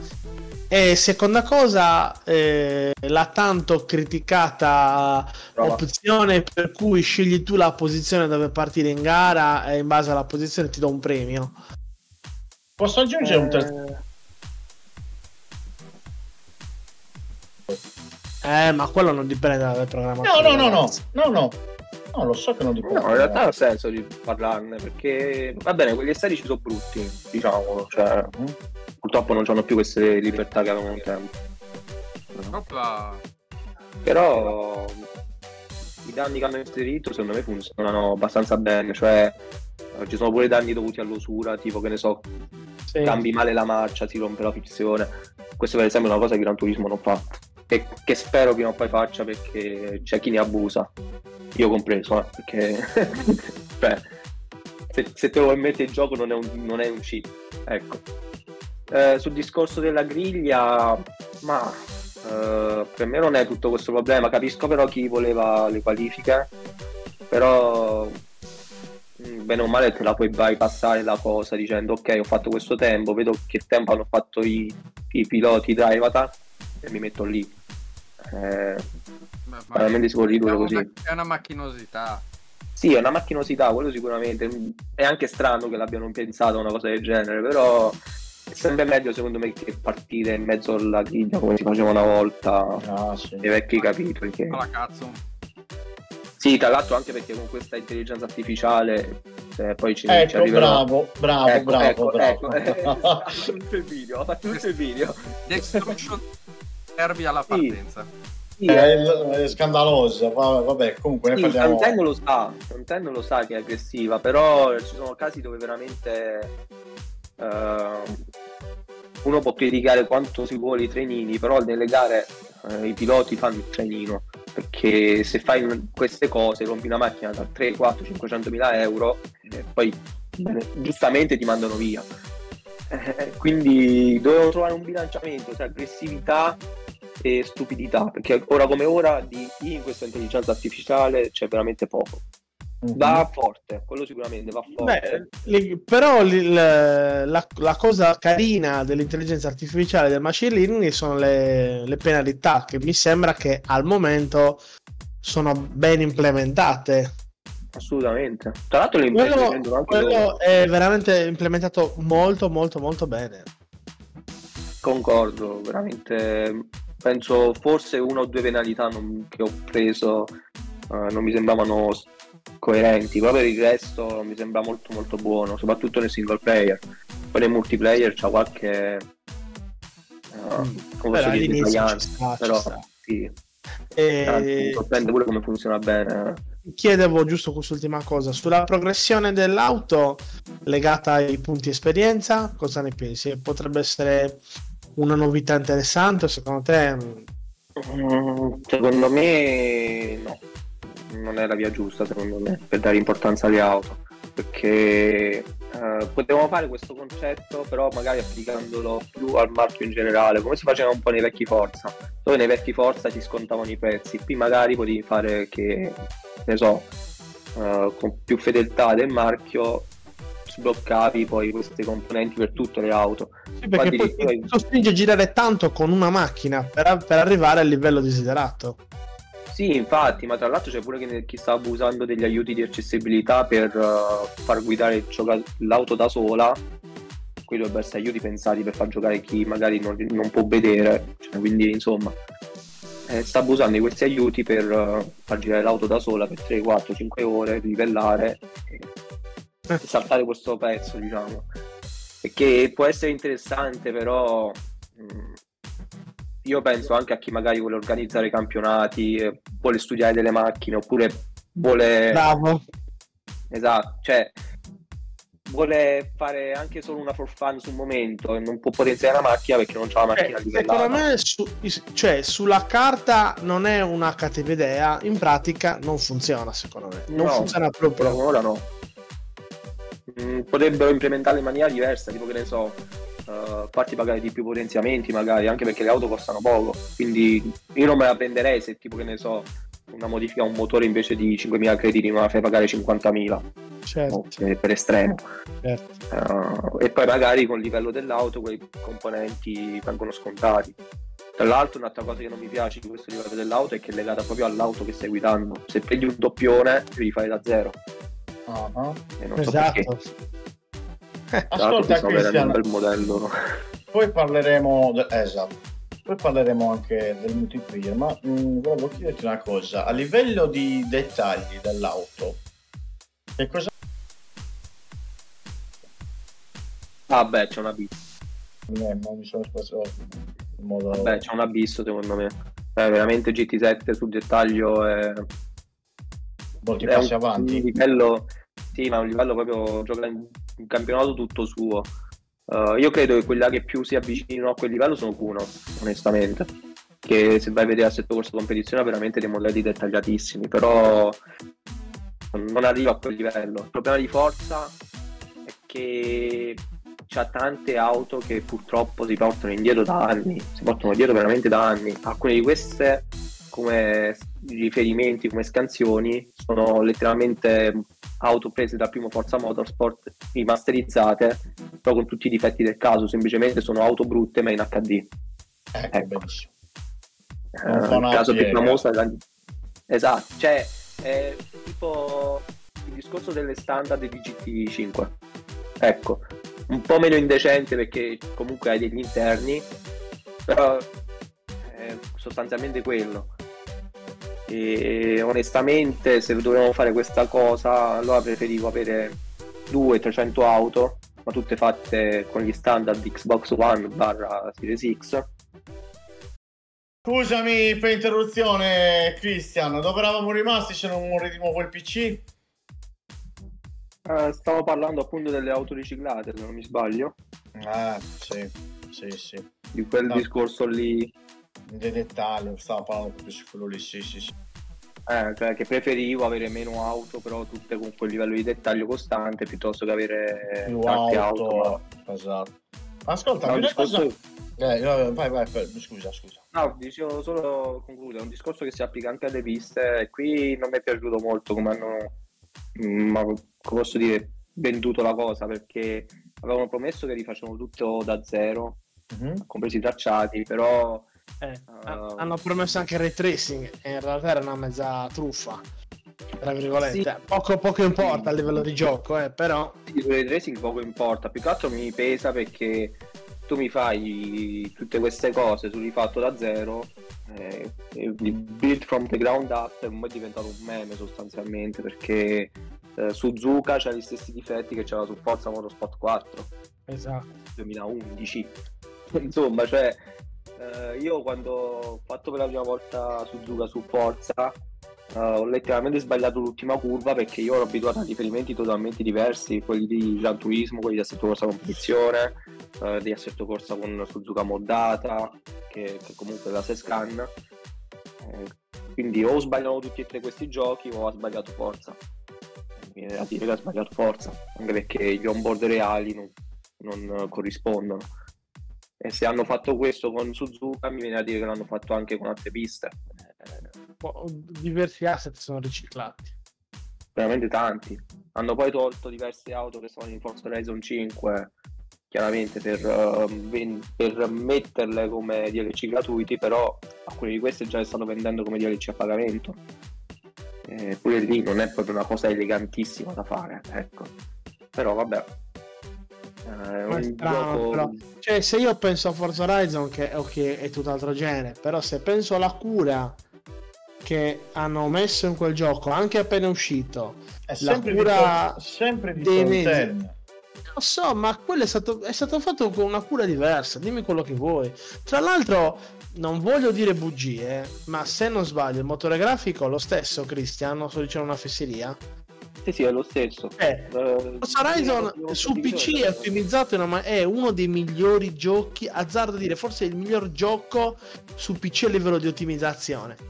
E seconda cosa, eh, la tanto criticata Prova. opzione per cui scegli tu la posizione dove partire in gara e in base alla posizione ti do un premio. Posso aggiungere un terzo? Eh, ma quello non dipende dal programma. No, no, no, no, no, no, no, lo so che non dipende. No, in realtà ha senso di parlarne perché va bene, quegli estetici sono brutti, diciamo, cioè purtroppo non hanno più queste libertà che avevano un tempo. Però i danni che hanno inserito secondo me funzionano abbastanza bene, cioè eh, ci sono pure danni dovuti all'usura, tipo che ne so, Sì. cambi male la marcia, si rompe la frizione. Questo per esempio è una cosa che Gran Turismo non fa. E che spero prima o poi faccia perché c'è chi ne abusa. Io compreso, eh, perché [LAUGHS] cioè, se, se te lo metti in gioco non è un, non è un cheat. Ecco. Eh, sul discorso della griglia, ma eh, per me non è tutto questo problema. Capisco però chi voleva le qualifiche, però mm, bene o male te la puoi bypassare la cosa dicendo ok ho fatto questo tempo, vedo che tempo hanno fatto i, i piloti da Avatar e mi metto lì. Eh, Beh, veramente si può ridurre è una- così. È una macchinosità. Sì, è una macchinosità, quello sicuramente. È anche strano che l'abbiano pensato una cosa del genere, però è sempre meglio secondo me che partire in mezzo alla griglia come si faceva una volta Ah, sì. nei vecchi capitoli. Che... Alla cazzo. Sì, tra l'altro anche perché con questa intelligenza artificiale eh, poi ci, ci Ecco, arriverà. bravo, bravo, Ecco, bravo, ecco, bravo. ecco. ho fatto il video, ho fatto tutto il video. Destruction servi alla partenza. Sì, È, eh, è scandalosa, va- vabbè, comunque ne Sì, parliamo. Nintendo lo sa, Nintendo lo sa che è aggressiva, però ci sono casi dove veramente uno può criticare quanto si vuole i trenini, però nelle gare eh, i piloti fanno il trenino, perché se fai queste cose, rompi una macchina da 3, 4, 500 mila euro, e poi bene, giustamente ti mandano via. Eh, quindi dovevano trovare un bilanciamento tra aggressività e stupidità, perché ora come ora di in questa intelligenza artificiale c'è veramente poco. Mhm. Va forte, quello sicuramente va forte. Beh, però li- la, la- la cosa carina dell'intelligenza artificiale del machine learning sono le, le penalità che mi sembra che al momento sono ben implementate. Assolutamente. Tra l'altro le Quello, quello è veramente implementato molto molto molto bene. Concordo, veramente. Penso forse una o due penalità non- che ho preso eh, non mi sembravano coerenti, però per il resto mi sembra molto molto buono, soprattutto nel single player. Poi nel multiplayer c'ha qualche... eh, come Però dire, ci sta, ci però sta. sì, E anzi, sorprende pure come funziona bene. chiedevo giusto quest'ultima cosa sulla progressione dell'auto legata ai punti esperienza, cosa ne pensi? Potrebbe essere una novità interessante secondo te? Mm, Secondo me no, non è la via giusta secondo me per dare importanza alle auto. perché eh, potevamo fare questo concetto però magari applicandolo più al marchio in generale come si faceva un po' nei vecchi Forza dove nei vecchi Forza ti scontavano i prezzi qui magari potevi fare che ne so eh, con più fedeltà del marchio sbloccavi poi queste componenti per tutte le auto Sì, perché poi ti costringe a girare tanto con una macchina per, per arrivare al livello desiderato. Sì, infatti, ma tra l'altro c'è pure chi, chi sta abusando degli aiuti di accessibilità per eh, far guidare gioca- l'auto da sola. Qui dovrebbero essere aiuti pensati per far giocare chi magari non, non può vedere. Cioè, quindi, insomma, eh, sta abusando di questi aiuti per eh, far girare l'auto da sola per 3, 4, 5 ore, livellare e, e saltare questo pezzo, diciamo. Perché può essere interessante, però. mh, io penso anche a chi magari vuole organizzare campionati, eh, vuole studiare delle macchine oppure vuole Bravo. esatto, cioè vuole fare anche solo una for fun sul momento e non può potenziare la macchina perché non c'ha la macchina Eh, secondo me, su- cioè, sulla carta non è una cattiva idea, in pratica non funziona, secondo me. Non No, funziona proprio. ora no. Mm, potrebbero implementarla in maniera diversa, tipo che ne so, eh, farti pagare di più potenziamenti magari, anche perché le auto costano poco. Quindi io non me la prenderei se tipo che ne so, una modifica a un motore invece di 5.000 crediti me la fai pagare 50.000 Certo, se- per estremo. certo. Eh, e poi magari con il livello dell'auto quei componenti vengono scontati. Tra l'altro un'altra cosa che non mi piace di questo livello dell'auto è che è legata proprio all'auto che stai guidando. Se prendi un doppione devi fare da zero. Ah, E non so Ascolta era Cristian, un bel modello. poi parleremo, de- esatto, poi parleremo anche del multiplayer, ma mh, volevo chiederti una cosa, a livello di dettagli dell'auto, che cosa Ah beh, c'è un abisso. eh, non mi sono espresso in modo... Beh, c'è un abisso secondo me. È veramente GT7 sul dettaglio è, molti passi avanti. un livello, sì, ma un livello proprio gioca in un campionato tutto suo. Uh, io credo che quella che più si avvicinano a quel livello sono Kuno, onestamente. Che se vai a vedere assetto corso competizione ha veramente dei modelli dettagliatissimi, però non arriva a quel livello. Il problema di Forza è che c'ha tante auto che purtroppo si portano indietro da anni, si portano dietro veramente da anni. Alcune di queste come riferimenti, come scansioni, sono letteralmente auto prese dal primo Forza Motorsport, rimasterizzate, però con tutti i difetti del caso, semplicemente sono auto brutte ma in HD. Ecco, ecco. benissimo. Eh, il caso più famoso è la... Esatto, cioè è tipo il discorso delle standard di GT5. Ecco, un po' meno indecente perché comunque hai degli interni, però è sostanzialmente quello. E onestamente, se dovevamo fare questa cosa, allora preferivo avere 200-300 auto, ma tutte fatte con gli standard Xbox One barra Series X. Scusami per interruzione, Cristian, dove eravamo rimasti se non di nuovo il PC? Eh, stavo parlando appunto delle auto riciclate, se non mi sbaglio, Ah, sì, sì, sì. di quel No. discorso lì, Dei dettagli, stavo parlando proprio su quello lì, sì, sì, sì. eh, cioè che preferivo avere meno auto, però tutte con quel livello di dettaglio costante, piuttosto che avere Più tante auto, auto. esatto. Ascolta, ma- No, discorso- cosa... Eh, vai, vai, vai, scusa, scusa. No, dicevo solo concludo, è un discorso che si applica anche alle piste qui non mi è piaciuto molto come hanno, mm, ma posso dire, venduto la cosa perché avevano promesso che rifacevano tutto da zero, Mhm. compresi i tracciati, però Eh, Ah. hanno promesso anche il ray tracing e in realtà era una mezza truffa. Tra virgolette, Sì. poco, poco importa a livello di gioco, eh, però sul ray tracing poco importa, più che altro mi pesa perché tu mi fai tutte queste cose sul rifatto da zero, eh, il build from the ground up è diventato un meme sostanzialmente perché eh, Suzuka c'ha gli stessi difetti che c'era su Forza Motorsport 4 esatto. 2011 [LAUGHS] insomma cioè eh, io quando ho fatto per la prima volta Suzuka su Forza eh, ho letteralmente sbagliato l'ultima curva perché io ero abituato a riferimenti totalmente diversi quelli di Gran Turismo, quelli di assetto corsa competizione eh, di assetto corsa con Suzuka moddata che, che comunque è la Sescan eh, quindi o ho sbagliato tutti e tre questi giochi o ho sbagliato Forza viene da dire che ha sbagliato forza, anche perché gli onboard reali non, non corrispondono. E se hanno fatto questo con Suzuka, mi viene da dire che l'hanno fatto anche con altre piste. Eh, Diversi asset sono riciclati. veramente tanti. Hanno poi tolto diverse auto che sono in Forza Horizon 5, chiaramente per, eh, ven- per metterle come DLC gratuiti, però alcune di queste già le stanno vendendo come DLC a pagamento. Eh, pure lì non è proprio una cosa elegantissima da fare, ecco. Però vabbè. Eh, strano, gioco... però. Cioè, se io penso a Forza Horizon, che ok, è tutt'altro genere, però se penso alla cura che hanno messo in quel gioco, anche appena uscito, È La sempre cura di, sempre di dei front-end. Lo so, ma quello è stato, è stato fatto con una cura diversa. Dimmi quello che vuoi. Tra l'altro, non voglio dire bugie, ma se non sbaglio, il motore grafico è lo stesso, Cristian. Non sto dicendo una fesseria. Sì, sì, è lo stesso. Eh, Forza Horizon su PC è ottimizzato, ma- è uno dei migliori giochi. Azzardo dire, forse è il miglior gioco su PC a livello di ottimizzazione.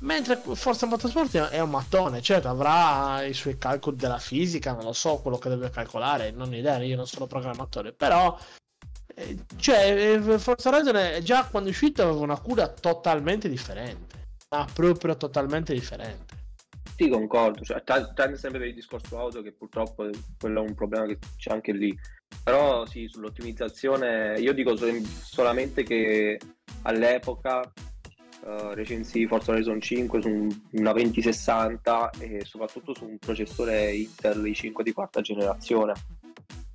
Mentre Forza Motorsport è- un mattone, certo avrà i suoi calcoli della fisica, non lo so quello che deve calcolare, non ho idea, io non sono programmatore, però eh, cioè eh, Forza Horizon è- già quando è uscito aveva una cura totalmente differente, ma proprio totalmente differente. Sì, concordo, cioè, tranne sempre per il discorso auto che purtroppo è- quello è un problema che c'è anche lì. Però sì, sull'ottimizzazione io dico sol- solamente che all'epoca eh, recensì Forza Horizon 5 su un- una 2060 e soprattutto su un processore Intel i5 di quarta generazione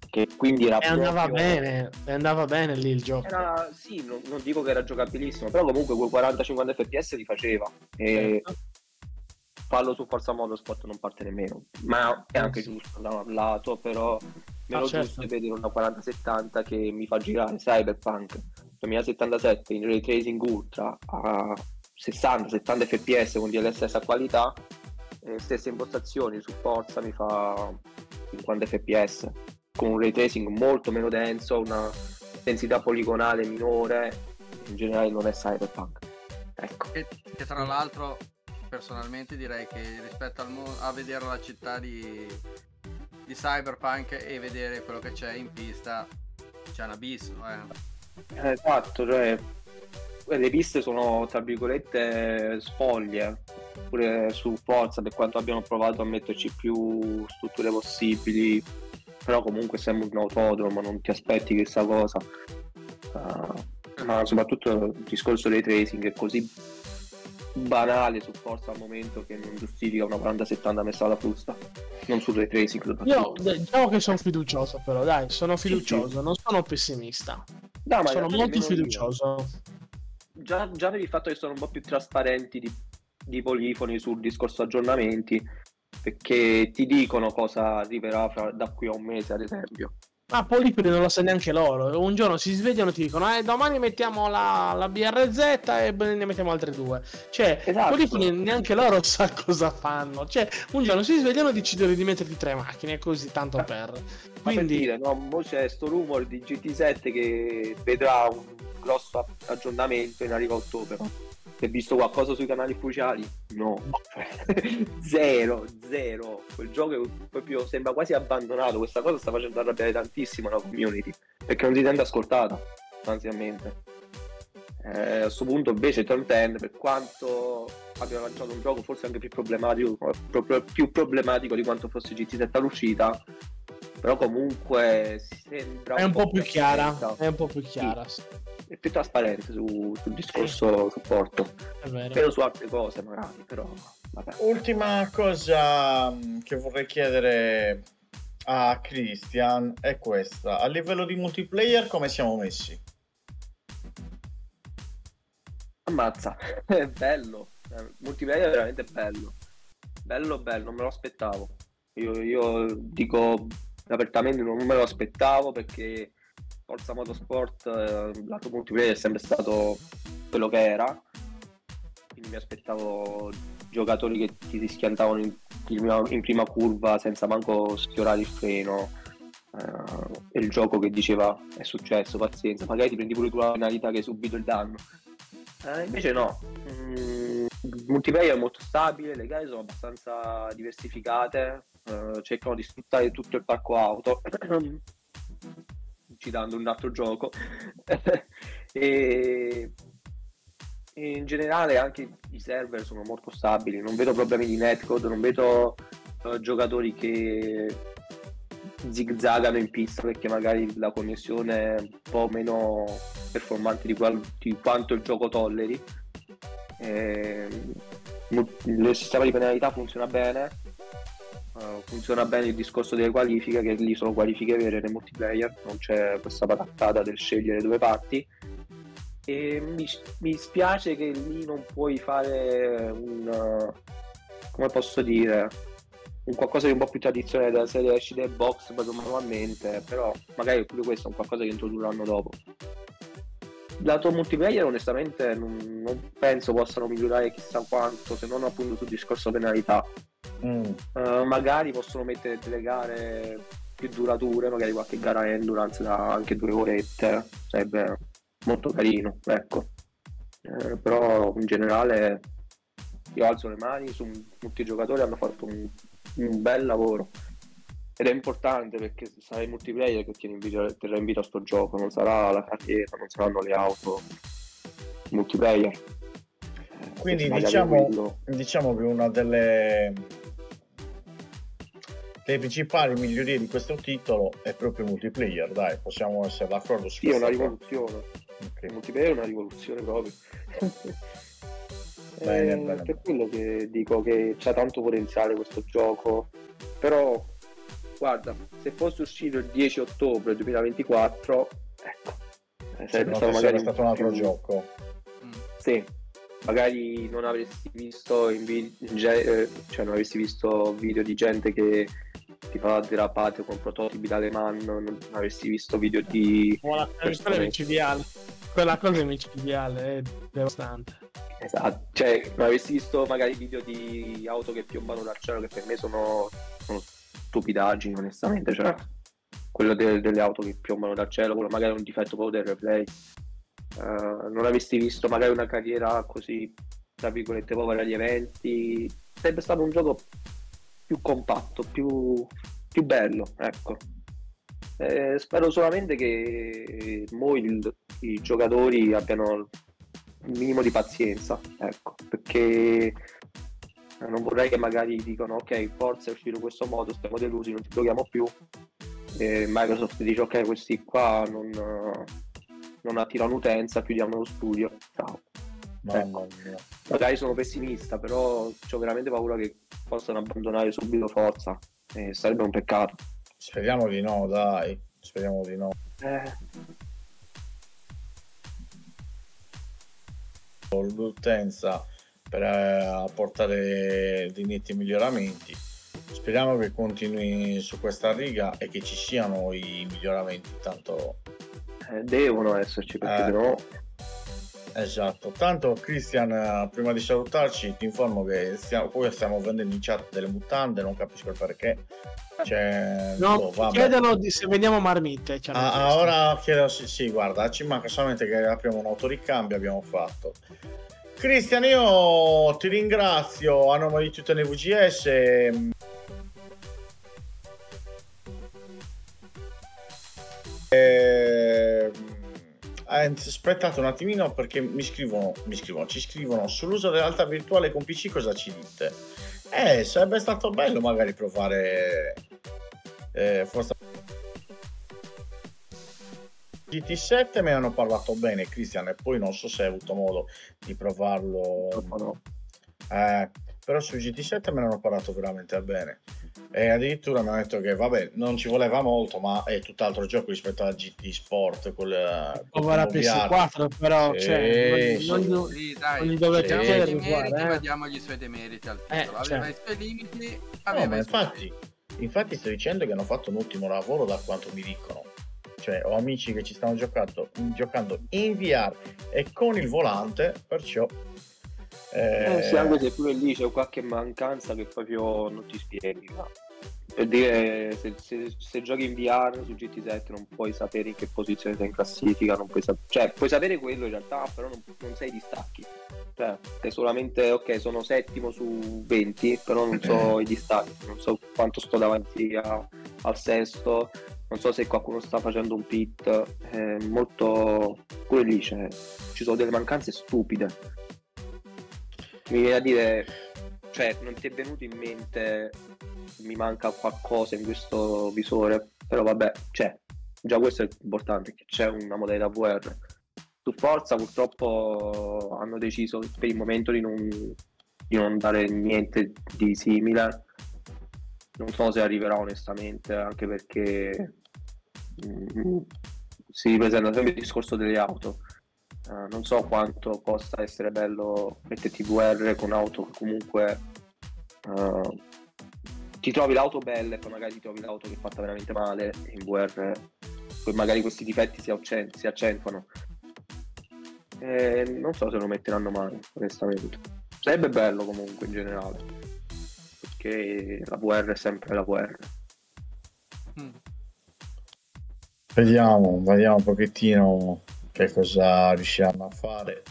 che quindi era E andava proprio- bene, e andava bene lì il gioco. Era, sì, non, non dico che era giocabilissimo, però comunque quei 40-50 fps li faceva. E Certo. Farlo su Forza Motorsport non parte nemmeno. Ma è anche Sì. giusto da un lato, però meno Ah, certo. giusto è vedere una 4070 che mi fa girare Cyberpunk 2077 in ray tracing ultra a 60-70 fps con DLSS a qualità e stesse impostazioni su Forza mi fa 50 fps con un ray tracing molto meno denso, una densità poligonale minore, in generale non è Cyberpunk. Ecco. Che, che tra l'altro personalmente direi che rispetto al mo- a vedere la città di, di Cyberpunk e vedere quello che c'è in pista c'è un abisso eh. Eh, Esatto, cioè le piste sono tra virgolette spoglie, pure su Forza per quanto abbiano provato a metterci più strutture possibili, però comunque sembra un autodromo, non ti aspetti chissà cosa. Uh, ma soprattutto il discorso dei tracing è così banale su Forza al momento che non giustifica una 40-70 messa alla frusta, non sul ray tracing Io diciamo che sono fiducioso, però dai, sono Sì, fiducioso, non sono pessimista. No, ma sono molto fiducioso. già, già per il fatto che sono un po' più trasparenti di, di polifoni sul discorso aggiornamenti, perché ti dicono cosa arriverà fra- da qui a un mese, ad esempio. Ma Polipoli non lo sa neanche loro. Un giorno si svegliano e ti dicono: Eh, domani mettiamo la, la BRZ e ne mettiamo altre due. Cioè, Esatto. Polipoli neanche loro [LAUGHS] sa cosa fanno. Cioè, un giorno si svegliano e decidono di metterti tre macchine, così tanto per. Ma per Quindi, dire, no, mo c'è sto rumor di GT7 che vedrà un grosso aggiornamento in arrivo a ottobre. Hai visto qualcosa sui canali ufficiali? No, [LAUGHS] zero, zero. Quel gioco proprio sembra quasi abbandonato. Questa cosa sta facendo arrabbiare tantissimo la community perché non si sente ascoltata, sostanzialmente. Eh, a questo punto invece Tom 10 per quanto abbia lanciato un gioco forse anche più problematico, più problematico di quanto fosse GT7 all'uscita, però comunque si sembra è un po' più chiara. È un po' più chiara. sì, è più trasparente su- sul discorso supporto È vero. però su altre cose magari però vabbè Ultima cosa mm, che vorrei chiedere a Christian è questa. A livello di multiplayer come siamo messi? ammazza [LAUGHS] è bello Eh, multiplayer è veramente bello bello bello non me lo aspettavo io, io dico apertamente non me lo aspettavo perché Forza Motorsport eh, lato multiplayer è sempre stato quello che era. Quindi mi aspettavo giocatori che ti schiantavano in prima, in prima curva senza manco sfiorare il freno. Eh, e il gioco che diceva è successo, pazienza, magari ti prendi pure tu la penalità che hai subito il danno. Eh, invece no, Mm, il multiplayer è molto stabile, le gare sono abbastanza diversificate, eh, cercano di sfruttare tutto il parco auto, [CLEARS THROAT] citando un altro gioco, [LAUGHS] e, e in generale anche i server sono molto stabili, non vedo problemi di netcode, non vedo eh, giocatori che zigzagano in pista perché magari la connessione è un po' meno performante di, qual- di quanto il gioco tolleri. Ehm, il sistema di penalità funziona bene. Eh, funziona bene il discorso delle qualifiche, che lì sono qualifiche vere nel multiplayer, non c'è questa patattata del scegliere dove parti. E mi, mi spiace che lì non puoi fare un eh, come posso dire un qualcosa di un po' più tradizionale della serie esci del box manualmente, però magari pure questo è un qualcosa che introdurranno dopo. Lato multiplayer onestamente non, non penso possano migliorare chissà quanto, se non appunto sul discorso penalità. Mm. Eh, magari possono mettere delle gare più durature, magari qualche gara endurance da anche due orette, sarebbe molto carino, ecco. Eh, però in generale io alzo le mani su multigiocatori hanno fatto un, un bel lavoro ed è importante perché sarà il multiplayer che tiene in vita, terrà in vita sto gioco, non sarà la carriera, non saranno le auto multiplayer. Quindi diciamo, diciamo che una delle, delle principali migliorie di questo titolo è proprio il multiplayer, dai, possiamo essere d'accordo su sì, è una questa cosa. rivoluzione. Ok. Il multiplayer è una rivoluzione proprio. Bene, Eh, bene. Per quello che dico che c'ha tanto potenziale questo gioco, però guarda, se fosse uscito il 10 ottobre 2024, ecco, eh, sarebbe stato magari sarebbe stato un altro più- gioco. Mm. Sì, magari non avresti visto in vi- in ge- eh, cioè non avresti visto video di gente che ti fa derapate con prototipi dalle mani, non avresti visto video di Quella quella è micidiale. Quella cosa è micidiale, è devastante. Esatto, cioè non avresti visto magari video di auto che piombano dal cielo che per me sono, sono stupidaggini onestamente, cioè quello de- delle auto che piombano dal cielo, quello magari un difetto proprio del replay. Eh, non avresti visto magari una carriera così, tra virgolette, povera agli eventi, sarebbe stato un gioco più compatto, più, più bello, ecco. Eh, spero solamente che mo il- i giocatori abbiano un minimo di pazienza, ecco, perché non vorrei che magari dicono ok, forza è uscito in questo modo, stiamo delusi, non ci giochiamo più. E Microsoft dice ok, questi qua non, eh, non attirano utenza, chiudiamo lo studio. Ciao. Mamma Ecco. mia. Magari sono pessimista, però ho veramente paura che possano abbandonare subito forza. E sarebbe un peccato. Speriamo di no, dai. Speriamo di no. L'utenza per eh, apportare dei netti miglioramenti. Speriamo che continui su questa riga e che ci siano i miglioramenti. Tanto Eh, devono esserci perché Eh. sennò Esatto, tanto Christian, eh, prima di salutarci ti informo che stiamo, poi stiamo vendendo in chat delle mutande, non capisco il perché. Cioè, No, boh, chiedono di- se vendiamo marmitte. ci hanno Ah, ah, ora chiedo, sì, sì, guarda, ci manca solamente che apriamo un autoricambio, abbiamo fatto. Cristian, io ti ringrazio a nome di tutte le VGS. Ehm, eh, aspettate un attimino perché mi scrivono, mi scrivono, ci scrivono sull'uso della realtà virtuale con PC cosa ci dite? Eh, sarebbe stato bello magari provare eh, Forza GT7 me ne hanno parlato bene Cristian e poi non so se hai avuto modo di provarlo no. eh, però su GT7 me ne hanno parlato veramente bene e addirittura mi hanno detto che vabbè non ci voleva molto ma è tutt'altro gioco rispetto alla GT Sport Povera mobiliato. PS4, però Sì, cioè, non, sì. non, Sì, dai, non gli dovete Sì. diamo chiedere i meriti, uguale, ma eh. diamogli i suoi demeriti al Eh, titolo. aveva cioè. i suoi limiti, No, aveva ma i suoi infatti, infatti sto dicendo che hanno fatto un ottimo lavoro da quanto mi dicono. Cioè, ho amici che ci stanno giocando, giocando in VR e con il volante, perciò... eh, Eh, sì, anche se pure lì c'è qualche mancanza che proprio non ti spieghi. ma Per dire, se, se- se giochi in VR su GT7 non puoi sapere in che posizione sei in classifica, non puoi sap- cioè puoi sapere quello in realtà, però non, non sei distacchi. Cioè, è solamente, ok, sono settimo su 20, però non so [CLEARS THROAT] i distacchi, non so quanto sto davanti a- al sesto, non so se qualcuno sta facendo un pit, è molto... pure lì c'è- ci sono delle mancanze stupide. Mi viene a dire, cioè, non ti è venuto in mente mi manca qualcosa in questo visore, però vabbè, c'è. Già questo è importante, che c'è una modalità VR. Su Forza purtroppo hanno deciso per il momento di non, di non dare niente di simile. Non so se arriverà onestamente, anche perché si ripresenta sempre il discorso delle auto. Eh, non so quanto possa essere bello metterti VR con auto che comunque eh, ti trovi l'auto bella e poi magari ti trovi l'auto che è fatta veramente male e in VR poi magari questi difetti si, accen- si accentuano. Eh, non so se lo metteranno mai, onestamente. Sarebbe bello comunque in generale, perché la VR è sempre la VR. Mm. Vediamo, vediamo un pochettino che cosa riusciamo a fare.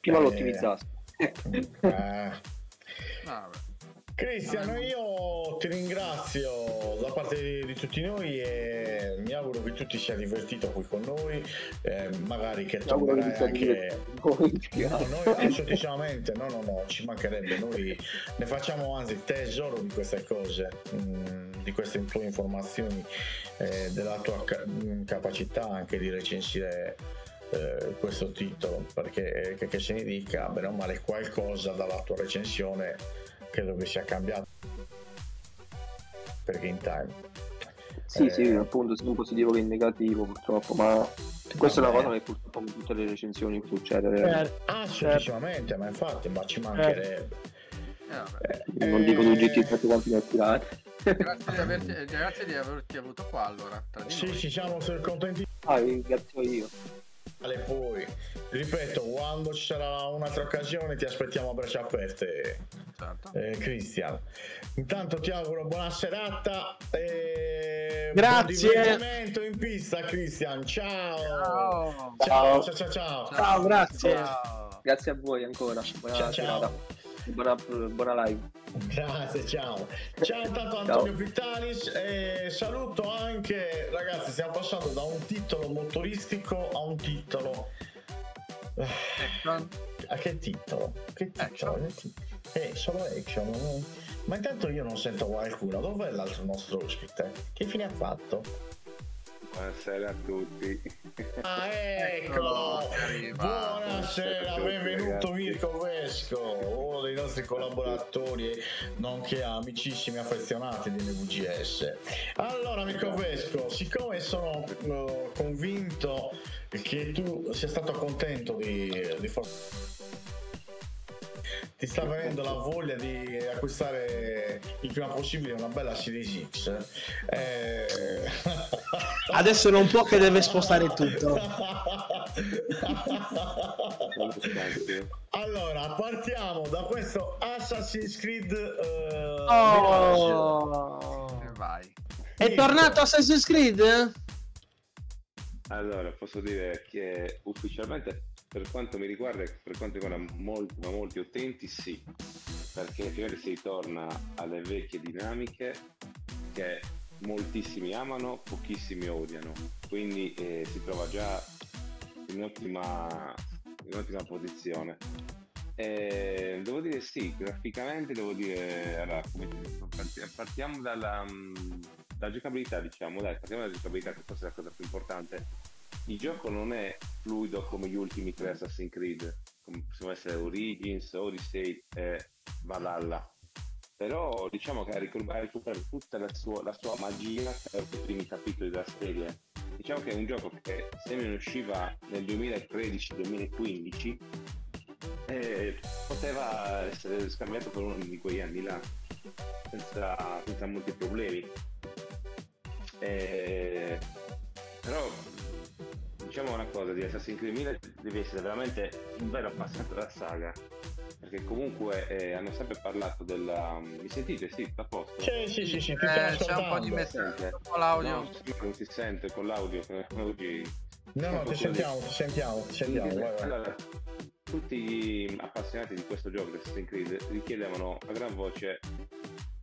Prima Eh, lo ottimizzasse. Eh. Cristiano, io ti ringrazio da parte di, di tutti noi e mi auguro che tu ti sia divertito qui con noi, eh, magari che ti sia anche... No, noi assolutamente, no, no, no, ci mancherebbe, noi ne facciamo anzi tesoro di queste cose, mm, di queste tue informazioni, eh, della tua ca- mm, capacità anche di recensire eh, questo titolo, perché che, che se ne dica, bene o male, qualcosa dalla tua recensione credo che sia cambiato per Game Time. Sì, Eh, sì, appunto, sia in positivo che in negativo purtroppo, ma questa è una Vabbè. cosa che purtroppo con tutte le recensioni succede. Eh, Assolutamente, ma infatti, ma ci mancherebbe. Eh, vabbè. Eh, Non dico tu GT tutti quanti ne ho tirati. Grazie di, averti, eh, grazie di averti avuto qua allora. Tra di Sì, noi. ci siamo contenti Ah, ringrazio io. E poi, ripeto, quando ci sarà un'altra occasione ti aspettiamo a braccia aperte, Certo. eh, Cristian. Intanto ti auguro buona serata e Grazie. buon divertimento in pista, Cristian. Ciao. Ciao. Ciao, ciao, ciao, ciao. Ciao, grazie. Ciao. Grazie a voi ancora. Buona Ciao, serata. ciao. Buona, buona live. Grazie, ciao. Ciao intanto Antonio Vitalis e saluto anche, ragazzi, stiamo passando da un titolo motoristico a un titolo... Action. A che titolo? Che titolo? Eh, solo action. no? Ma intanto io non sento qualcuno. Dov'è l'altro nostro ospite? Che fine ha fatto? Buonasera a tutti. Ah, ecco! arriva. Buonasera, benvenuto Mirko Vesco, uno dei nostri collaboratori, nonché amicissimi affezionati di NVGS. Allora, Mirko Vesco, siccome sono eh, convinto che tu sia stato contento di, di for- ti sta venendo la voglia di acquistare il prima possibile una bella Series X. Eh... Adesso non può che deve spostare tutto. [LAUGHS] Allora, partiamo da questo Assassin's Creed Mirage. Oh. E vai. È tornato Assassin's Creed? Allora, posso dire che ufficialmente, per quanto mi riguarda, per quanto riguarda molti, ma molti utenti, sì, perché finalmente si ritorna alle vecchie dinamiche che moltissimi amano, pochissimi odiano, quindi eh, si trova già in ottima, in ottima posizione. Eh, devo dire sì, graficamente devo dire, allora, partiamo dalla, mm, dalla giocabilità, diciamo, dai, partiamo dalla giocabilità che forse è la cosa più importante. Il gioco non è fluido come gli ultimi tre Assassin's Creed, come possono essere Origins, Odyssey e Valhalla. Però diciamo che ha recuperato tutta la sua, la sua magia per i primi capitoli della serie. Diciamo che è un gioco che se ne usciva nel 2013-2015 eh, poteva essere scambiato per uno di quegli anni là senza, senza molti problemi Eh, però diciamo una cosa di Assassin's Creed 1000 devi essere veramente un vero appassionato della saga perché comunque eh, hanno sempre parlato della mi sentite? sì, a posto? Sì, sì, sì, sì, Eh, c'è un po' di ascoltando. messaggio. Po' l'audio. No, non si sente con l'audio che oggi No, no, ti sentiamo, ti sentiamo, ti sentiamo. vai. allora, tutti gli appassionati di questo gioco di Assassin's Creed richiedevano a gran voce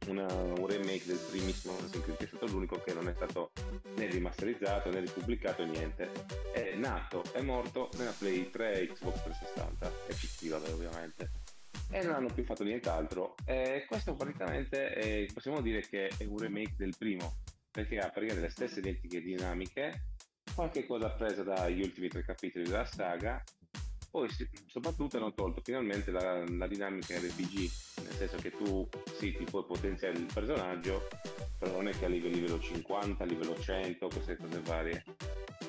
una- un remake del primissimo Assassin's Creed che è stato l'unico che non è stato né rimasterizzato né ripubblicato niente. È nato è morto nella Play 3 e Xbox 360 e PC vabbè ovviamente. E non hanno più fatto nient'altro. E questo praticamente è- possiamo dire che è un remake del primo perché ha praticamente le stesse identiche dinamiche qualche cosa presa dagli ultimi tre capitoli della saga poi soprattutto hanno tolto finalmente la, la dinamica RPG, nel senso che tu sì, ti puoi potenziare il personaggio, però non è che a livello 50, a livello 100, queste cose varie.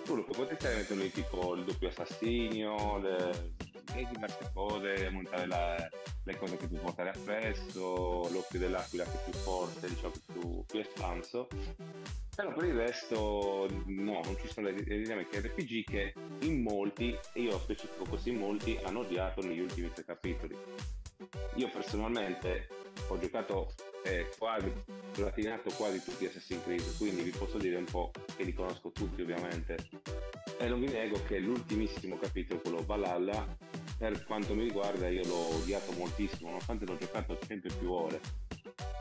Tu lo puoi potenziare mettendo tipo il doppio assassinio, le, e diverse cose, montare la- le cose che puoi portare appresso, l'occhio dell'aquila che è più forte, diciamo più, più espanso. Però per il resto no, non ci sono le, le dinamiche RPG che in molti, e io specifico così in molti, hanno odiato negli ultimi tre capitoli. Io personalmente ho giocato eh, quasi, platinato quasi tutti Assassin's Creed, quindi vi posso dire un po' che li conosco tutti ovviamente. E non vi nego che l'ultimissimo capitolo, quello Valhalla, per quanto mi riguarda io l'ho odiato moltissimo, nonostante l'ho giocato 100 e più ore.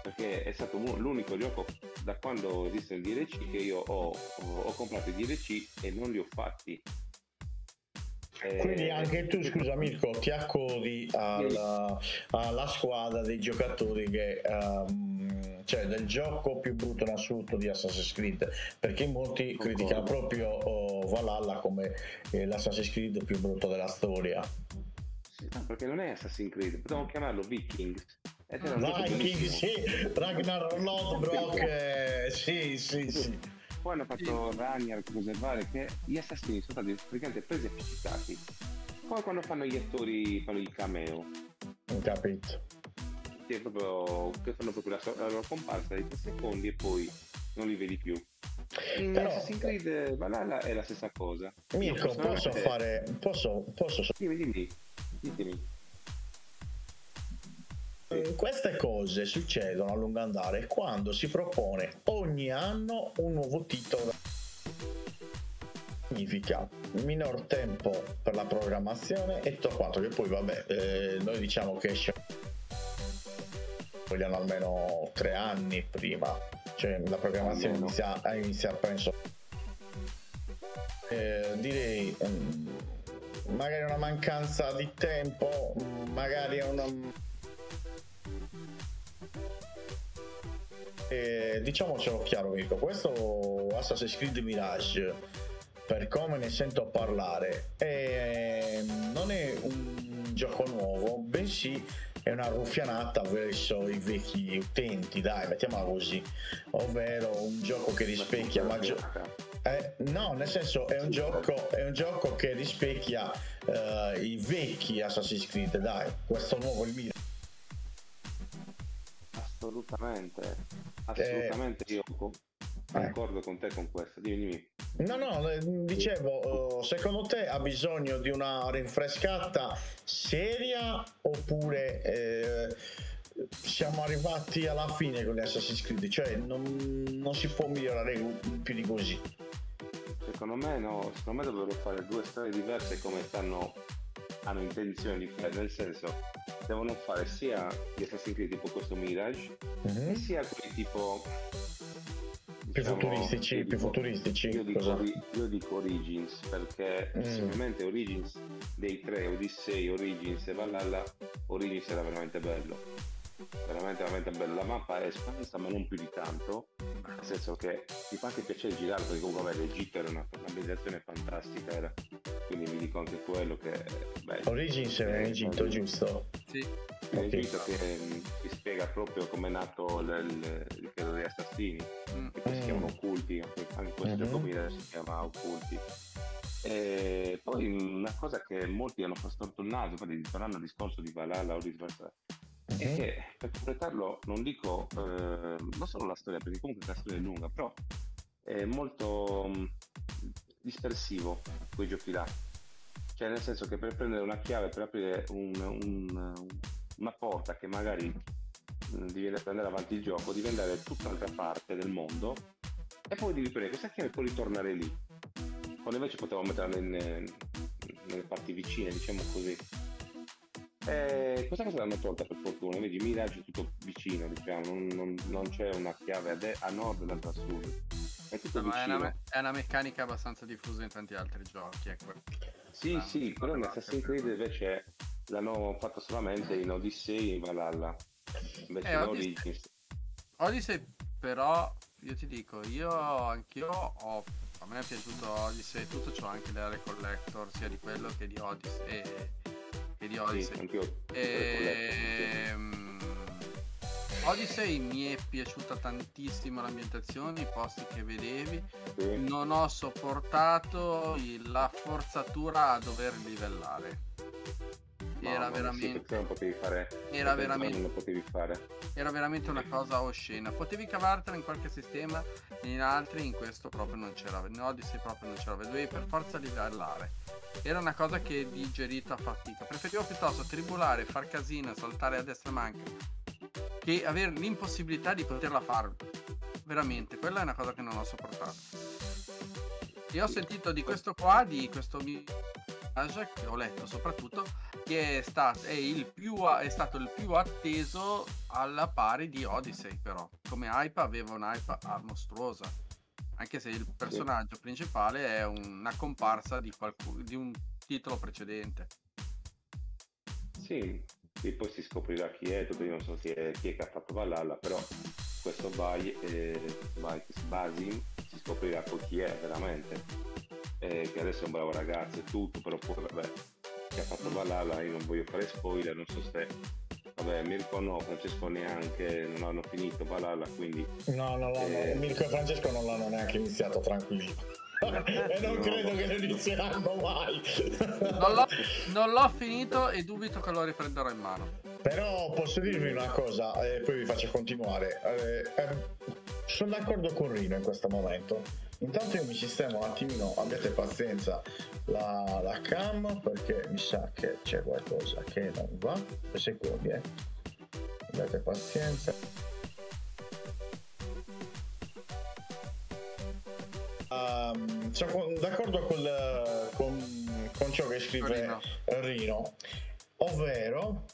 Perché è stato l'unico gioco da quando esiste il DLC che io ho, ho, ho comprato i DLC e non li ho fatti. Eh, Quindi anche tu, scusa Mirko, ti accodi alla, alla squadra dei giocatori che, ehm, cioè del gioco più brutto in assoluto di Assassin's Creed, perché molti Concordo. criticano proprio oh, Valhalla come eh, l'Assassin's Creed più brutto della storia. No, perché non è Assassin's Creed, potevamo chiamarlo Vikings. Ed era un gioco Viking, bellissimo. sì, Ragnar [LAUGHS] Lodbrok, eh, sì, sì, sì. Poi hanno fatto Ragnar, cose varie, che gli assassini sono stati praticamente presi e appiccicati. Come quando fanno gli attori, fanno il cameo. Capito. Che, è proprio, che fanno proprio la, so- la loro comparsa di tre secondi e poi non li vedi più. In Però- Assassin's Creed Valhalla è la stessa cosa. Mirko, posso fare, posso, posso Dimmi, dimmi, ditemi. Eh, Queste cose succedono a lungo andare quando si propone ogni anno un nuovo titolo. Significa minor tempo per la programmazione e tutto quanto, che poi vabbè, eh, noi diciamo che esce vogliano almeno tre anni prima, cioè la programmazione Almeno. inizia, a iniziare penso. Eh, direi mm, magari una mancanza di tempo, magari una Eh, diciamocelo chiaro Mirko, questo Assassin's Creed Mirage, per come ne sento parlare, è- non è un gioco nuovo, bensì è una ruffianata verso i vecchi utenti, dai, mettiamola così, ovvero un gioco che rispecchia maggior... Eh, no, nel senso è un gioco, è un gioco che rispecchia eh, i vecchi Assassin's Creed, dai, questo nuovo il Assolutamente, assolutamente io co- concordo con te con questo. Dimmi, dimmi. No, no, eh, dicevo, eh, secondo te ha bisogno di una rinfrescata seria oppure eh, siamo arrivati alla fine con gli Assassin's Creed? Cioè non, non si può migliorare più di così. Secondo me no, secondo me dovrebbero fare due storie diverse come stanno hanno intenzione di fare, nel senso devono fare sia gli Assassin's Creed tipo questo Mirage Mhm. e sia quelli tipo Più diciamo, futuristici, io più dico- futuristici. Io dico, io dico Origins perché Mm. sicuramente Origins dei tre, Odyssey, Origins e Valhalla, Origins era veramente bello. Veramente, veramente bello. La mappa è espansa ma non più di tanto, nel senso che mi fa anche piacere girare perché comunque vabbè, l'Egitto era una un'ambientazione fantastica, era. quindi vi dico anche quello che beh, Origins è in Egitto, giusto? Sì. in Ok. Egitto che mm, ti spiega proprio come è nato il, il credo degli assassini Mm. che poi si Mm. chiamano occulti, anche anche questo Mhm. gioco si chiama occulti. E poi una cosa che molti hanno storto il naso, poi tornando al discorso di Valhalla o di Mhm. che per completarlo non dico eh, non solo la storia, perché comunque la storia è lunga, però è molto mh, dispersivo quei giochi là. Cioè nel senso che per prendere una chiave, per aprire un- un- una porta che magari mh, devi andare avanti il gioco, devi andare da tutta un'altra parte del mondo e poi devi prendere questa chiave e poi ritornare lì. Quando invece potevamo metterla in- nelle parti vicine, diciamo così. Eh, questa cosa l'hanno tolta per fortuna, vedi Mirage è tutto vicino, diciamo, non, non- non c'è una chiave a, de- a nord e l'altra a sud. È tutto Ma è, una, me- è una meccanica abbastanza diffusa in tanti altri giochi. È quel- Sì, Ah, sì, però in Assassin's. Creed invece l'hanno fatto solamente in Odyssey e in Valhalla. Invece Eh, in Odyssey- Origins. Odyssey, però, io ti dico, io anch'io ho. A me è piaciuto Odyssey tutto, c'ho anche l'area collector sia di quello che di Odyssey. E, di Sì, Odyssey. anch'io. Ehm, Odyssey mi è piaciuta tantissimo l'ambientazione, i posti che vedevi. Sì. Non ho sopportato la forzatura a dover livellare. Era Sì, veramente, non potevi fare. era veramente Non potevi fare. era veramente una cosa oscena. Potevi cavartela in qualche sistema, in altri in questo proprio non c'era. In Odyssey proprio non c'era. Dovevi per forza livellare. Era una cosa che digerito a fatica. Preferivo piuttosto tribulare, far casino, saltare a destra manca, che avere l'impossibilità di poterla fare. Veramente, quella è una cosa che non ho sopportato. E ho sentito di questo qua, di questo che ho letto soprattutto, che è stato, è il più, è stato il più atteso alla pari di Odyssey però. Come hype aveva un'hype mostruosa anche se il personaggio principale è una comparsa di, qualcuno, di un titolo precedente. Sì, e poi si scoprirà chi è, dopo io non so chi è, chi è che ha fatto Valhalla, però questo Bay, eh, Basim si scoprirà poi chi è veramente, Eh, che adesso è un bravo ragazzo e tutto, però poi vabbè, che ha fatto Valhalla, io non voglio fare spoiler, non so se, vabbè Mirko no, Francesco neanche, non hanno finito Valhalla, quindi No, no, no, Eh. no, Mirko e Francesco non l'hanno neanche iniziato tranquilli. [LAUGHS] e non No. credo che lo inizieranno mai. non l'ho, non l'ho finito e dubito che lo riprenderò in mano Però posso dirvi una cosa, e poi vi faccio continuare. Eh, ehm, sono d'accordo con Rino in questo momento. Intanto io mi sistemo un attimino, abbiate pazienza, la, la cam perché mi sa che c'è qualcosa che non va. Due secondi, eh. Abbiate pazienza. Sono con- d'accordo col- con, con ciò che scrive Rino. Rino, ovvero,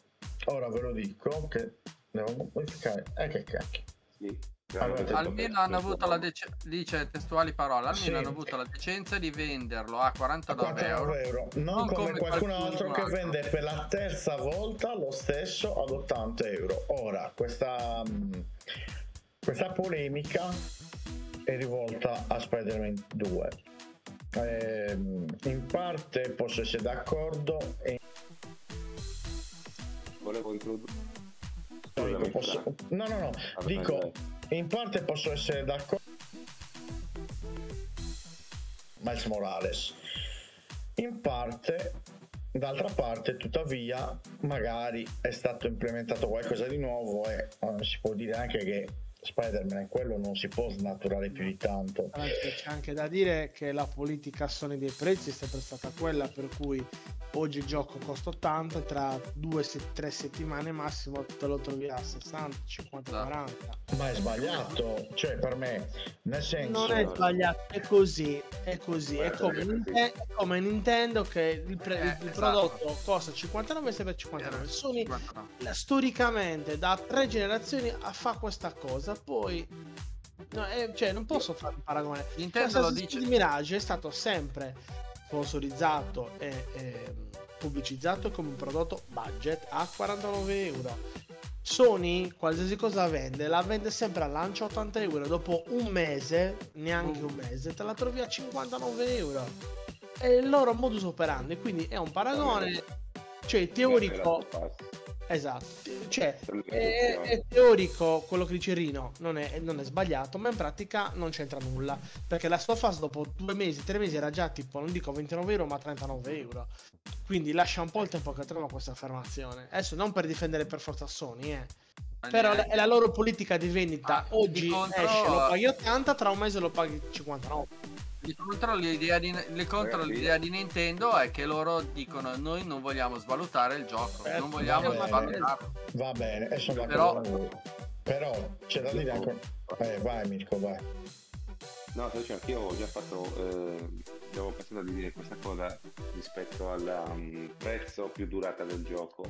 ora ve lo dico, che devo modificare, eh che cacchio. sì. Allora, veramente almeno hanno avuto la decenza dice testuali parole almeno Sì. hanno avuto la decenza di venderlo a A 49 euro 49 euro, non, Non come, come qualcun qualcun altro che altro. vende per la terza volta lo stesso ad 80 euro. Ora, questa, mh, questa polemica è rivolta a Spider-Man 2. Ehm, in parte posso essere d'accordo e Volevo introdurre... posso- no no no dico in parte posso essere d'accordo Miles Morales. In parte d'altra parte tuttavia magari è stato implementato qualcosa di nuovo e eh, si può dire anche che Spider-Man quello non si può snaturare più di tanto c'è anche da dire che la politica Sony dei prezzi è sempre stata quella per cui oggi il gioco costa 80 tra 2-3 settimane massimo te lo trovi a 60, 50, Esatto. 40 ma è sbagliato cioè per me nel senso non è sbagliato è così è così è come, ragazzi. Ninte- è come Nintendo che il, pre- Eh, il esatto. prodotto costa 59 sempre 59 Sony 59. la- storicamente da tre generazioni a- fa questa cosa poi no, eh, cioè non posso fare un paragone. Nintendo lo dice. Creed Mirage è stato sempre sponsorizzato e ehm, pubblicizzato come un prodotto budget a 49 euro. Sony qualsiasi cosa vende la vende sempre a lancio a 80 euro. Dopo un mese neanche un mese te la trovi a 59 euro. È il loro modus operandi quindi è un paragone cioè teorico esatto cioè è, è teorico quello che dice Rino, non è, non è sbagliato, ma in pratica non c'entra nulla. Perché la sua fase dopo due mesi, tre mesi era già tipo, non dico 29 euro, ma 39 euro. Quindi lascia un po' il tempo che trova questa affermazione. Adesso non per difendere per forza Sony, eh. Però è la loro politica di vendita. Ah, Oggi di contro- esce, lo paghi 80, tra un mese lo paghi 59. Contro l'idea di, contro l'idea di Nintendo è che loro dicono noi non vogliamo svalutare il gioco, Eh, non vogliamo va svalutarlo. va bene e sono Però- però c'è da dire anche eh, vai Mirko vai No, sto dicendo che io ho già fatto, eh, avevo pensato di dire questa cosa rispetto al um, prezzo più durata del gioco.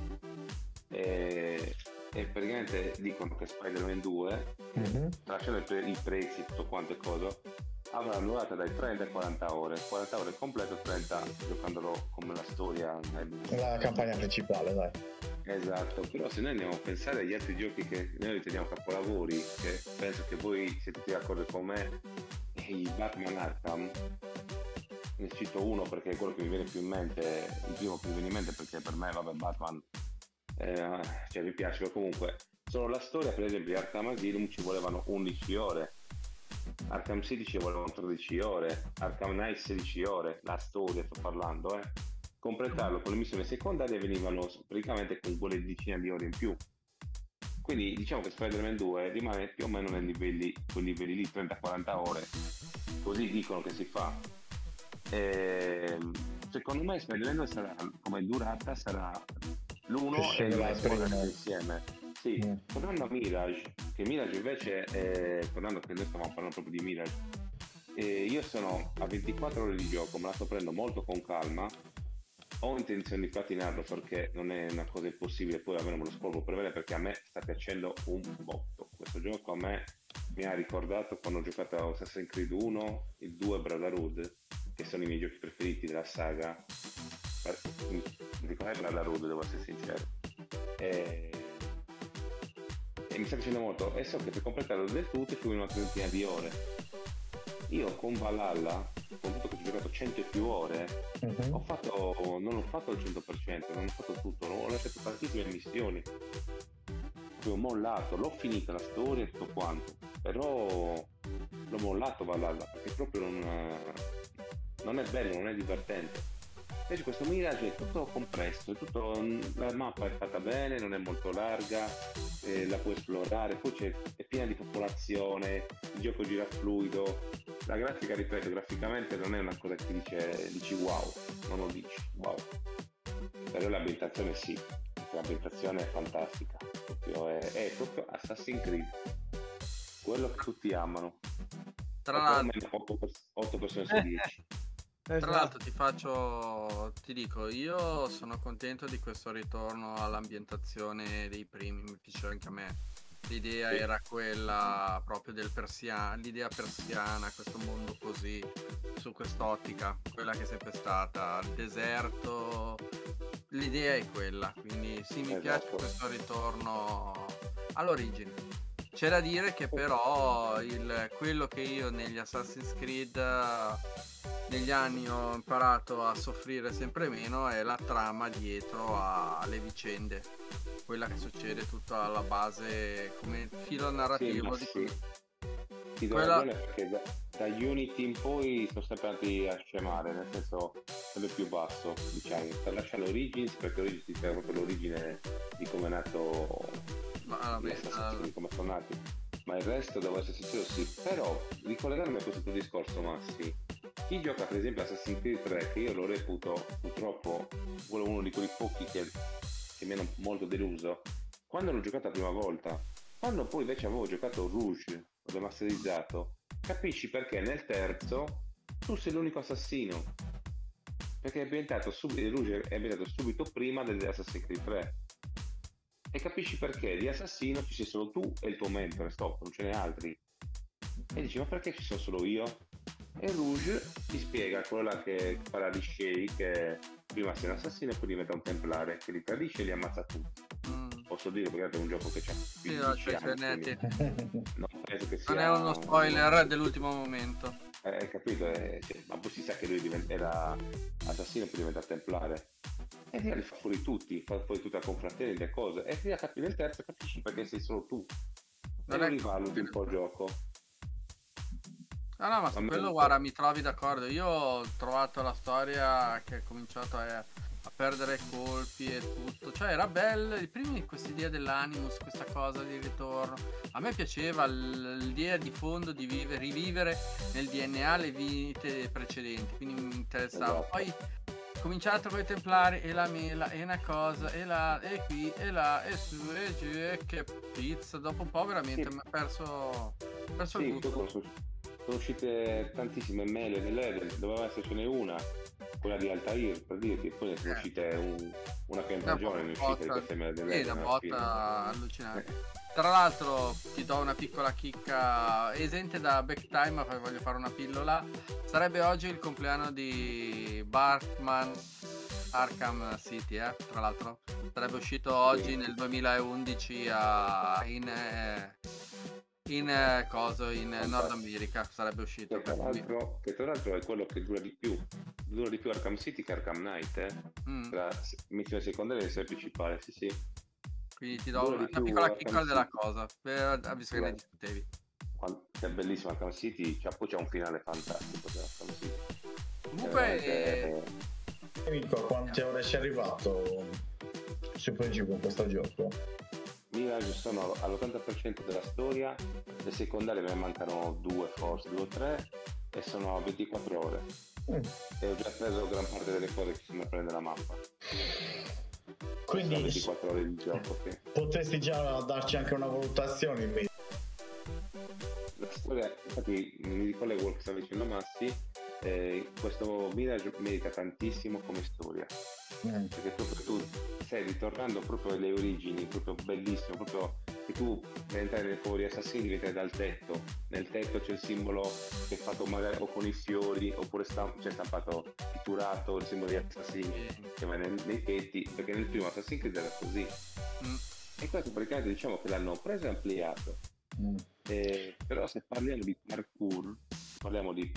E, e praticamente dicono che Spider-Man 2, Mhm. lasciando i, pre- i prezzi, tutto quanto e cosa, avrà durata dai 30 ai 40 ore. 40 ore completo, 30 giocandolo come la storia. La campagna principale, dai. Esatto, però se noi andiamo a pensare agli altri giochi che noi riteniamo capolavori, che penso che voi siete d'accordo con me, i Batman Arkham, ne cito uno perché è quello che mi viene più in mente, il primo che mi viene in mente perché per me, vabbè, Batman, eh, cioè mi piace, ma comunque, solo la storia, per esempio, di Arkham Asylum ci volevano 11 ore, Arkham City ci volevano 13 ore, Arkham Knight 16 ore, la storia sto parlando, eh. Completarlo con le missioni secondarie venivano praticamente con quelle decine di ore in più. Quindi diciamo che Spider-Man 2 rimane più o meno nei livelli, quei livelli lì, 30-40 ore, così dicono che si fa. Ehm, secondo me Spider-Man 2 sarà, come durata, sarà l'uno e il prima. insieme. Sì, Mm. tornando a Mirage, che Mirage invece, è, tornando che noi stavamo parlando proprio di Mirage, eh, io sono a 24 ore di gioco, me la sto prendendo molto con calma. Ho intenzione di platinarlo perché non è una cosa impossibile, poi almeno me lo scorgo per bene perché a me sta piacendo un botto. Questo gioco a me mi ha ricordato quando ho giocato a Assassin's Creed 1, il 2 Brotherhood, che sono i miei giochi preferiti della saga. Mi ricordo Brotherhood, devo essere sincero. E... e mi sta piacendo molto. E so che per completarlo del tutto ci vuole una trentina di ore. Io con Valhalla, con tutto che ho giocato 100 e più ore, Mhm. ho fatto, non ho fatto il 100%, non ho fatto tutto, ho lasciato tantissime missioni. Ho mollato, l'ho finita la storia e tutto quanto, però l'ho mollato Valhalla perché proprio non, non è bello, non è divertente. Invece questo Mirage è tutto compresso, è tutto, la mappa è fatta bene, non è molto larga, eh, la puoi esplorare, poi c'è, è piena di popolazione, il gioco gira fluido, la grafica, ripeto, graficamente non è una cosa che dice, dici wow, non lo dici, wow. Però l'ambientazione sì, l'ambientazione è fantastica, proprio è, è proprio Assassin's Creed, quello che tutti amano. Tra l'altro, perlomeno 8, pers- 8 persone su 10. Tra Esatto. l'altro ti faccio, ti dico, io sono contento di questo ritorno all'ambientazione dei primi, mi piace anche a me. L'idea Sì. era quella proprio del persiano, l'idea persiana, questo mondo così, su quest'ottica, quella che è sempre stata, il deserto, l'idea è quella, quindi sì, mi piace Esatto. questo ritorno all'origine. C'è da dire che però il- quello che io negli Assassin's Creed eh, negli anni ho imparato a soffrire sempre meno è la trama dietro alle vicende, quella che succede tutta alla base come filo narrativo ma di sì. Ti do Quella- ragione perché da, da Unity in poi sono sempre andati a scemare, nel senso sempre più basso, diciamo. Sta lasciando Origins perché Origins spiega proprio l'origine di come è nato Ma, Assassin's eh, Creed, come sono nati. Ma il resto devo essere sincero sì. Però ricollegarmi a questo tuo discorso, Massi, chi gioca per esempio Assassin's Creed 3, che io lo reputo purtroppo quello uno di quei pochi che, che mi hanno molto deluso, quando l'ho giocato la prima volta, quando poi invece avevo giocato Rouge, remasterizzato, capisci perché nel terzo tu sei l'unico assassino. Perché è ambientato subito, Rouge è ambientato subito prima dell'Assassin's Creed 3. E capisci perché di assassino ci sei solo tu e il tuo mentore, stop, non ce n'è altri. E dici, ma perché ci sono solo io? E Rouge ti spiega quello là che farà di Shay che prima sei un assassino e poi diventa un templare che li tradisce e li ammazza tutti. mm, Posso dire perché è un gioco che c'ha sì, 15 no, cioè, anni, quindi non penso che sia non è uno spoiler dell'ultimo momento. Eh, hai capito? Eh, cioè, ma poi si sa che lui divent- era assassino e poi diventa templare. E via li fa fuori tutti, fa fuori tutta la confraternita e cose. E via capi nel terzo capisci perché sei solo tu. E Non lo è- rivaluti un po' il gioco. No, no, ma su A quello guarda, mi trovi d'accordo. Io ho trovato la storia che ha cominciato a, a perdere colpi e tutto. Cioè, era bella. I primi questa idea dell'animus, questa cosa di ritorno. A me piaceva l'idea di fondo di vive- rivivere nel DNA le vite precedenti. Quindi mi interessava. Esatto. Poi cominciato con i templari e la mela e una cosa e là e qui e là e su e giù e che pizza dopo un po' veramente Sì. mi ha perso, perso il Sì, gusto quello, su- sono uscite tantissime mail nell'Eden, doveva essercene una, quella di Altair per dirti, poi ne sono Eh. uscite un- una piantagione in uscita di queste mail sì, dell'Eden. una botta allucinante. Tra l'altro ti do una piccola chicca esente da backtime, ma poi voglio fare una pillola. Sarebbe oggi il compleanno di Batman Arkham City, eh, tra l'altro. Sarebbe uscito oggi nel 2011 a- in, eh, in eh, coso, in eh, Nord America sarebbe uscito. Che tra, l'altro, che tra l'altro è quello che dura di più. Dura di più Arkham City che Arkham Knight, eh? Mm, Tra missione secondaria e missione principale, sì sì. quindi ti do dura una, una piccola chicca della cosa, per, visto che ne discutevi. È bellissimo Arkham City, c'ha, poi c'è un finale fantastico per Arkham City. Comunque, Eh, Nico, a quante ore sei arrivato Super G con questo gioco? Mirage sono all'80% della storia, le secondarie me ne mancano due forse, due o tre, e sono a 24 ore. Mm. E ho già preso gran parte delle cose che sono da prendere la mappa. sono Quindi 24 ore di gioco, sì. potresti già darci anche una valutazione in merito. La storia, infatti mi ricollego a quello che stava dicendo Massi, eh, questo Mirage merita tantissimo come storia. Mm. perché proprio tu stai ritornando proprio alle origini, proprio bellissimo, proprio che tu per entrare di assassini entrare dal tetto, nel tetto c'è il simbolo che è fatto magari o con i fiori oppure stamp- c'è stampato pitturato il simbolo di assassini che va nel- nei tetti, perché nel primo Assassin's Creed era così. mm, E questo praticamente diciamo che l'hanno preso e ampliato. Mm. Eh, però se parliamo di parkour, parliamo di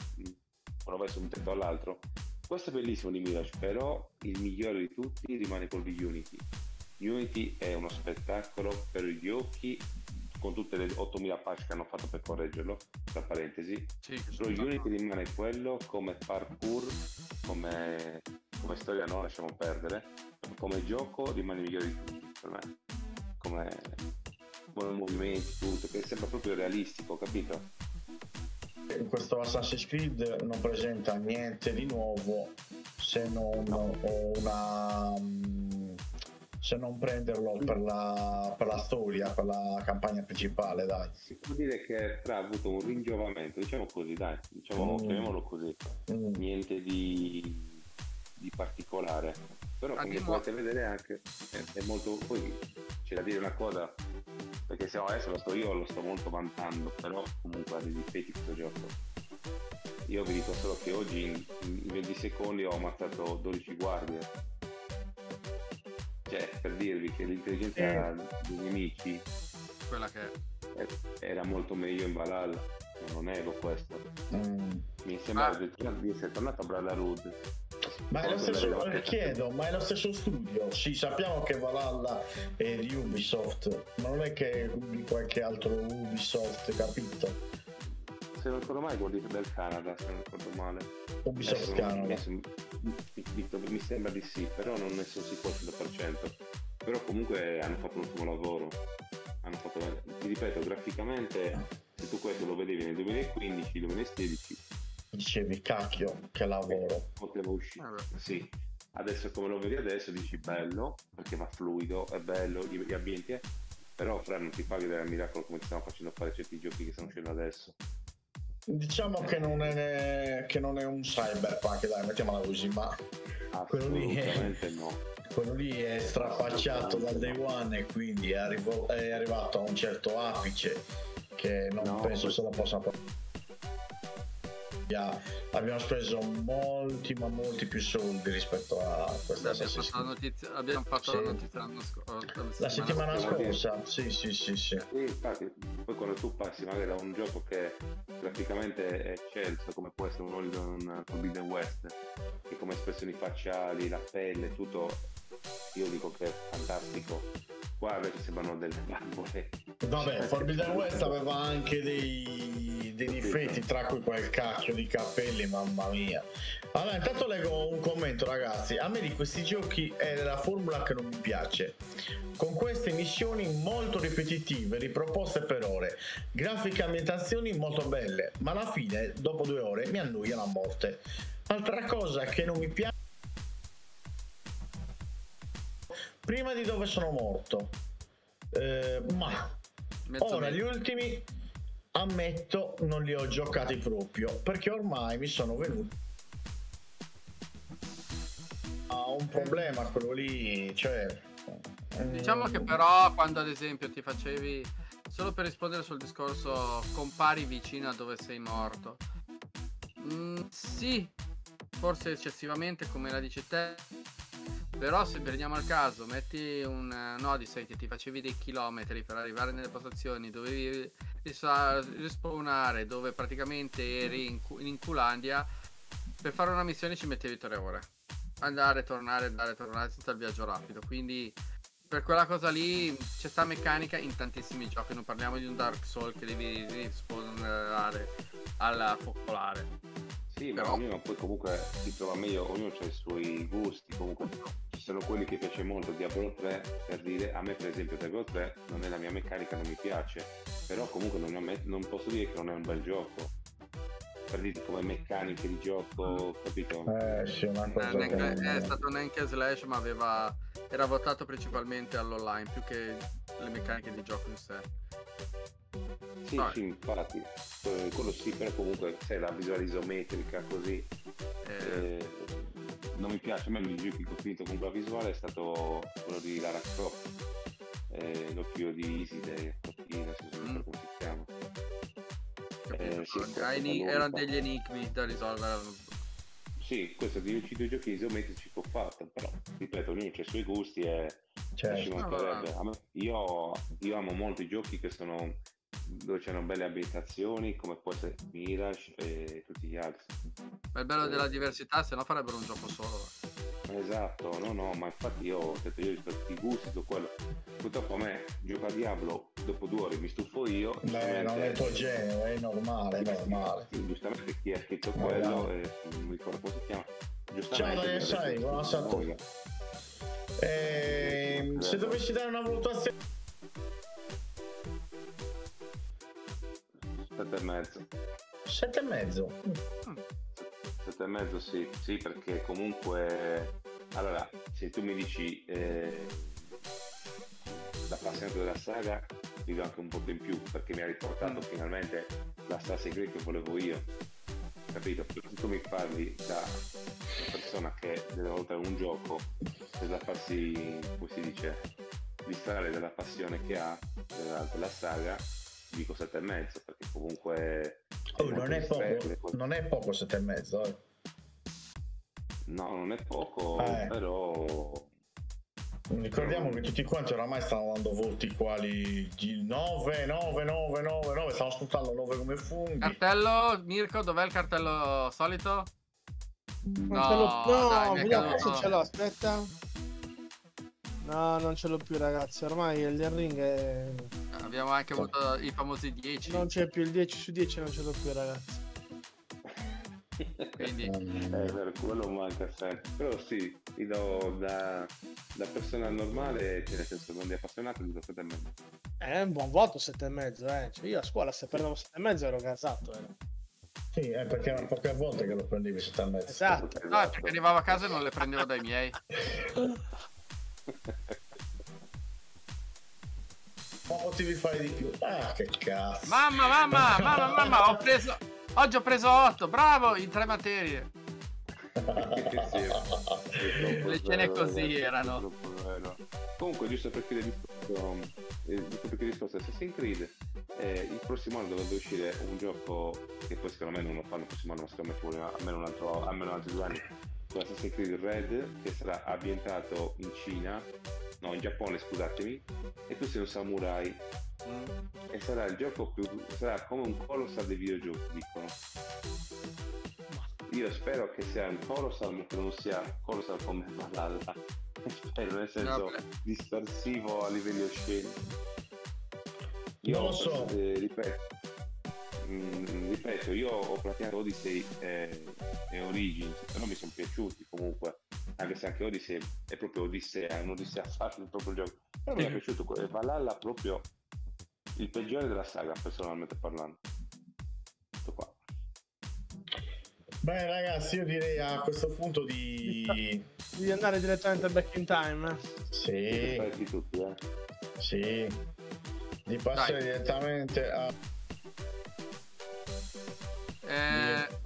quando vai su un tetto all'altro, questo è bellissimo di Mirage, però il migliore di tutti rimane quello di Unity. Unity è uno spettacolo per gli occhi, con tutte le 8000 patch che hanno fatto per correggerlo, tra parentesi. sì, Però Unity rimane quello come parkour, come, come storia no, lasciamo perdere, come gioco rimane il migliore di tutti per me. Come buoni movimenti, tutto, che sembra proprio realistico, capito? Questo Assassin's Creed non presenta niente di nuovo se non una mm, se non prenderlo per la, per la storia, per la campagna principale, dai. Si può dire che ha avuto un ringiovamento, diciamo così, dai, diciamo, Mm. chiamiamolo così, Mm. niente di, di particolare. Però come di potete vedere anche è, è molto. Poi c'è da dire una cosa, perché se no adesso lo sto io lo sto molto vantando, però comunque ha dei difetti questo gioco. Io vi dico solo che oggi in, in 20 secondi ho ammazzato 12 guardie. Cioè, per dirvi che l'intelligenza dei nemici quella che è. eh, era molto meglio in Valhalla, non nego questo. Mm. Mi sembra Ah. di di essere tornato a Brotherhood. Ma è lo stesso, chiedo, ma è lo stesso studio? Sì, sappiamo che Valhalla è di Ubisoft, ma non è che è di qualche altro Ubisoft, capito? Se non ricordo mai quello del Canada, se non ricordo male. Ubisoft Adesso Canada. mi- mi sembra di sì, però non ne sono sicuro al 100%. Però comunque hanno fatto un ottimo lavoro. Hanno fatto, ti ripeto, graficamente, se tu questo lo vedevi nel 2015-2016, Dicevi, cacchio, che lavoro. poteva uscire. Vabbè. Sì. Adesso come lo vedi adesso dici bello, perché va fluido, è bello, gli, gli ambienti è... Però fra non ti fa vedere il miracolo come ti stanno facendo fare certi giochi che stanno uscendo adesso. Diciamo che non è, che non è un cyberpunk, dai, mettiamola così, ma Quello lì è- no. quello lì è strafacciato dal day one e quindi è, arrivo- è arrivato a un certo apice che non No, penso se lo possano Ya, abbiamo speso molti ma molti più soldi rispetto a questa Abbiamo fatto la notizia, abbiamo fatto Sì. la notizia l'anno scorso. La settimana scorsa. scorsa, sì, sì, sì, sì. Sì, infatti, poi quando tu passi magari da un gioco che praticamente è eccelso, come può essere un Horizon Forbidden West, che come espressioni facciali, la pelle, tutto, io dico che è fantastico. Qua invece sembrano delle bambole. Vabbè, Forbidden West aveva anche dei, dei difetti, tra cui quel cacchio di capelli, mamma mia. Allora, intanto leggo un commento, ragazzi. A me di questi giochi è la formula che non mi piace. Con queste missioni molto ripetitive, riproposte per ore, grafiche e ambientazioni molto belle, ma alla fine, dopo due ore, mi annoiano a morte. Altra cosa che non mi piace prima di dove sono morto. Eh, ma Mezzo ora gli metro. ultimi ammetto non li ho giocati proprio perché ormai mi sono venuti ha un problema quello lì cioè Diciamo mm, che però quando ad esempio ti facevi, solo per rispondere sul discorso, compari vicino a dove sei morto. Mm, sì, forse eccessivamente come la dici te, però se prendiamo al caso, metti un eh, Odyssey che ti facevi dei chilometri per arrivare nelle postazioni, dovevi rispawnare, dove praticamente eri in, in Inculandia, per fare una missione ci mettevi tre ore. Andare, tornare, andare, tornare senza il viaggio rapido, quindi per quella cosa lì c'è sta meccanica in tantissimi giochi, non parliamo di un Dark Soul che devi rispawnare alla focolare. Sì, ma Però- ognuno poi comunque si trova meglio, ognuno ha i suoi gusti, comunque ci sono quelli che piace molto Diablo 3 per dire a me per esempio Diablo 3 non è la mia meccanica, non mi piace, però comunque non, è- non posso dire che non è un bel gioco. Per dire come meccaniche di gioco, capito? eh sì una Eh, cosa neanche- che- è stato neanche slash ma aveva era votato principalmente all'online più che le meccaniche di gioco in sé Sì, Vai. sì, infatti, eh, quello sì, però comunque sai la visuale isometrica così Eh, eh, non mi piace, a me il gioco che ho finito con quella visuale è stato quello di Lara Croft, eh, l'occhio di Iside, adesso non so Mm. come si chiama. eh, sì, eni- erano degli enigmi da risolvere Sì, questo di due giochi isometrici che ho fatto, però ripeto, ognuno ha i suoi gusti e Certo. ci Ah, mancherebbe. A me- io, io amo molto i giochi che sono dove c'hanno belle ambientazioni come può essere Mirage e tutti gli altri. ma il bello della diversità se no farebbero un gioco solo Esatto, no, no, ma infatti io ho detto io rispetto i gusti, tutto quello. Purtroppo a me gioca a Diablo, dopo due ore mi stufo io. Beh, non è il tuo genere, è normale, è normale. Giustamente chi ha scritto Eh, quello, no. eh, non mi ricordo come si chiama. Ciao Giustamente. Daniel Sai, buonasera a tutti. Ehm, se dovessi dare una valutazione Sette e mezzo. sette e mezzo? Sette e mezzo sì, sì, perché comunque allora se tu mi dici eh, l'appassionato della saga ti do anche un po' in più perché mi ha riportato finalmente la Star Secret che volevo io. Capito? Però se tu mi parli da una persona che deve valutare un gioco per da farsi come si dice distrarre dalla passione che ha della, della saga dico sette e mezzo perché comunque Oh, non, è poco, non è poco sette e mezzo eh. No, non è poco, Eh. però ricordiamo che tutti quanti oramai stanno dando voti quali 9 9 9 9 9 stanno spuntando 9 come funghi cartello Mirko dov'è il cartello solito? No, no, dai, è caduto. se ce l'ho, aspetta. No, non ce l'ho più ragazzi, ormai il ring è... abbiamo anche avuto i famosi 10 non c'è più il 10 su 10, non ce l'ho più ragazzi. quindi eh, per quello manca sempre. Però sì, ti do da, da persona normale, cioè nel senso non di appassionato, ti do sette e mezzo. È un buon voto 7 e mezzo, eh. Cioè, io a scuola se prendevo 7 e mezzo ero casato, eh. sì è perché erano poche volte che lo prendevi sette e mezzo Esatto. no, è perché arrivavo a casa e non le prendevo dai miei [LAUGHS] potevi fare di più. Ah che cazzo. Mamma mamma mamma mamma ho preso oggi ho preso 8 bravo in tre materie. [LAUGHS] Le cene così erano. Comunque, giusto per chiudere il discorso, eh, giusto per chiudere il discorso Assassin's Creed, eh, il prossimo anno dovrebbe uscire un gioco che poi secondo me non lo fanno il prossimo anno, ma secondo me ci vuole almeno un altro, almeno altri due anni, con Assassin's Creed Red, che sarà ambientato in Cina, no, in Giappone, scusatemi, e tu sei un samurai. Mm. E sarà il gioco più. sarà come un colossal dei videogiochi, dicono. Io spero che sia un colossal, ma che non sia colossal come [LAUGHS] Valhalla. Spero, nel senso No, dispersivo a livelli osceni. Non lo so. eh, ripeto, mm, ripeto, io ho platinato Odyssey e, e Origins, però mi sono piaciuti comunque. Anche se anche Odyssey è proprio Odissea, è un'Odissea facile proprio il gioco. Però mi è piaciuto Valhalla proprio il peggiore della saga, personalmente parlando. Tutto qua. beh ragazzi io direi a questo punto di [LAUGHS] Devi andare direttamente back in time. eh. sì Aspetta tutti, eh. Sì, di passare Dai. direttamente a Eh,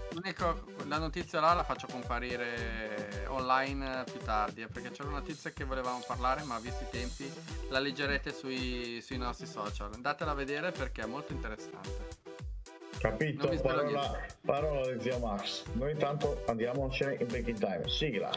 la notizia là la faccio comparire online più tardi eh, perché c'era una notizia che volevamo parlare ma visti i tempi la leggerete sui, sui nostri social andatela a vedere perché è molto interessante Capito? Parola, parola di zio Max. Noi intanto andiamocene in breaking time. Sigla.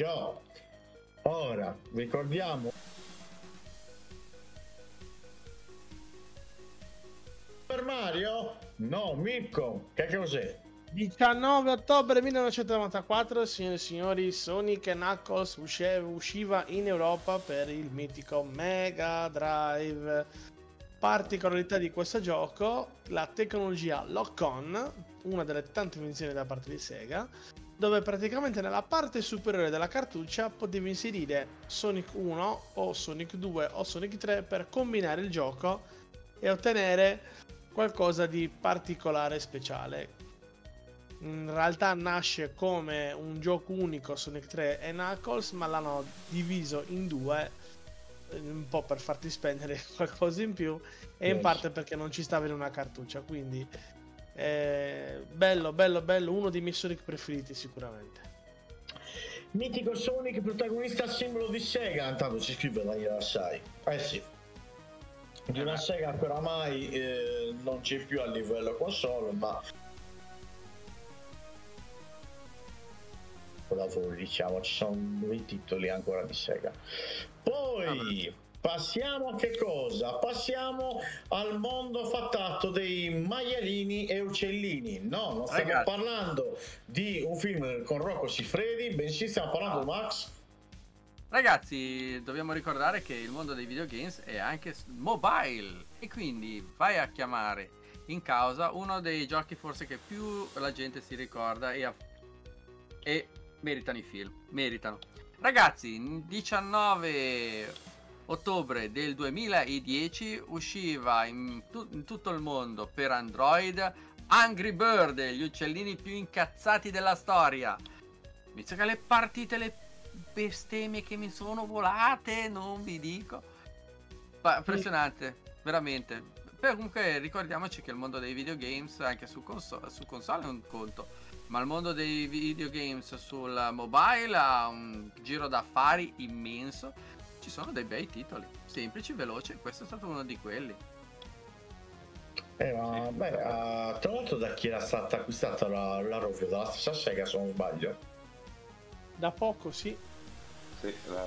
Perciò ora ricordiamo Super Mario? No, Mirko, che cos'è? 19 ottobre 1994, signore e signori, Sonic e Knuckles usciva in Europa per il mitico Mega Drive. Particolarità di questo gioco, la tecnologia Lock-On, una delle tante invenzioni da parte di Sega, dove praticamente nella parte superiore della cartuccia potevi inserire Sonic 1 o Sonic 2 o Sonic 3 per combinare il gioco e ottenere qualcosa di particolare e speciale in realtà nasce come un gioco unico Sonic 3 e Knuckles, ma l'hanno diviso in due, un po' per farti spendere [LAUGHS] qualcosa in più e in parte perché non ci stava in una cartuccia. Quindi eh, bello, bello, bello, uno dei miei Sonic preferiti sicuramente. Mitico Sonic, protagonista simbolo di Sega, intanto ci scrive Daniela Sai. Eh sì. Di una Sega che oramai eh, non c'è più a livello console, ma lavoro diciamo, ci sono due titoli ancora di Sega. Poi passiamo a che cosa? Passiamo al mondo fattato dei maialini e uccellini. No, non stiamo Ragazzi. parlando di un film con Rocco Siffredi, bensì stiamo parlando, Max, Ragazzi, dobbiamo ricordare che il mondo dei videogames è anche mobile e quindi vai a chiamare in causa uno dei giochi forse che più la gente si ricorda e, ha- e meritano i film, meritano. Ragazzi, il 19 ottobre del 2010 usciva in, tu- in tutto il mondo per Android Angry Bird, gli uccellini più incazzati della storia. Mi sa che le partite, le bestemmie che mi sono volate, non vi dico. Ma impressionante, veramente. Però comunque ricordiamoci che il mondo dei videogames, anche su, conso- su console, è un conto. Ma il mondo dei videogames sul mobile ha un giro d'affari immenso. Ci sono dei bei titoli, semplici, veloci. Questo è stato uno di quelli. Eh, ma, beh, eh, tra l'altro da chi era stata acquistata la, la Rovio? Dalla stessa Sega se non sbaglio. Da poco, sì. Sì, la,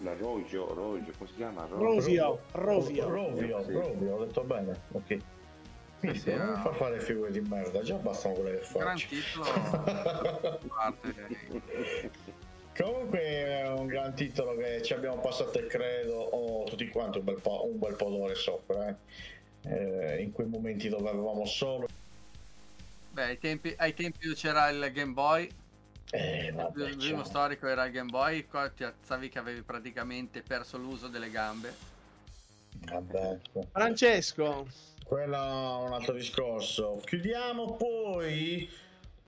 la Rojo, Rojo, come si chiama? Ro- Rovio, Rovio. Rovio, Sì. Rovio, ho detto bene, ok. Quindi sì, non mi eh. fa fare figure di merda, già bastano quelle che Gran faccio. titolo. Guarda, [LAUGHS] Comunque è un gran titolo che ci abbiamo passato e credo oh, tutti quanti un bel po', un bel po' d'ore sopra, eh. Eh, in quei momenti dove avevamo solo... Beh, ai tempi, ai tempi c'era il Game Boy, Eh, vabbè, il primo ciao. storico era il Game Boy, qua ti alzavi che avevi praticamente perso l'uso delle gambe. Vabbè, Francesco, quello è un altro discorso. Chiudiamo poi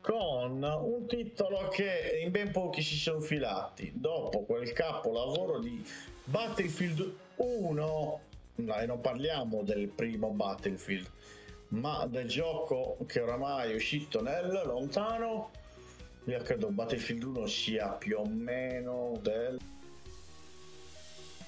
con un titolo che in ben pochi si sono filati. Dopo quel capolavoro di Battlefield 1 no, e non parliamo del primo Battlefield ma del gioco che oramai è uscito nel lontano io credo Battlefield 1 sia più o meno del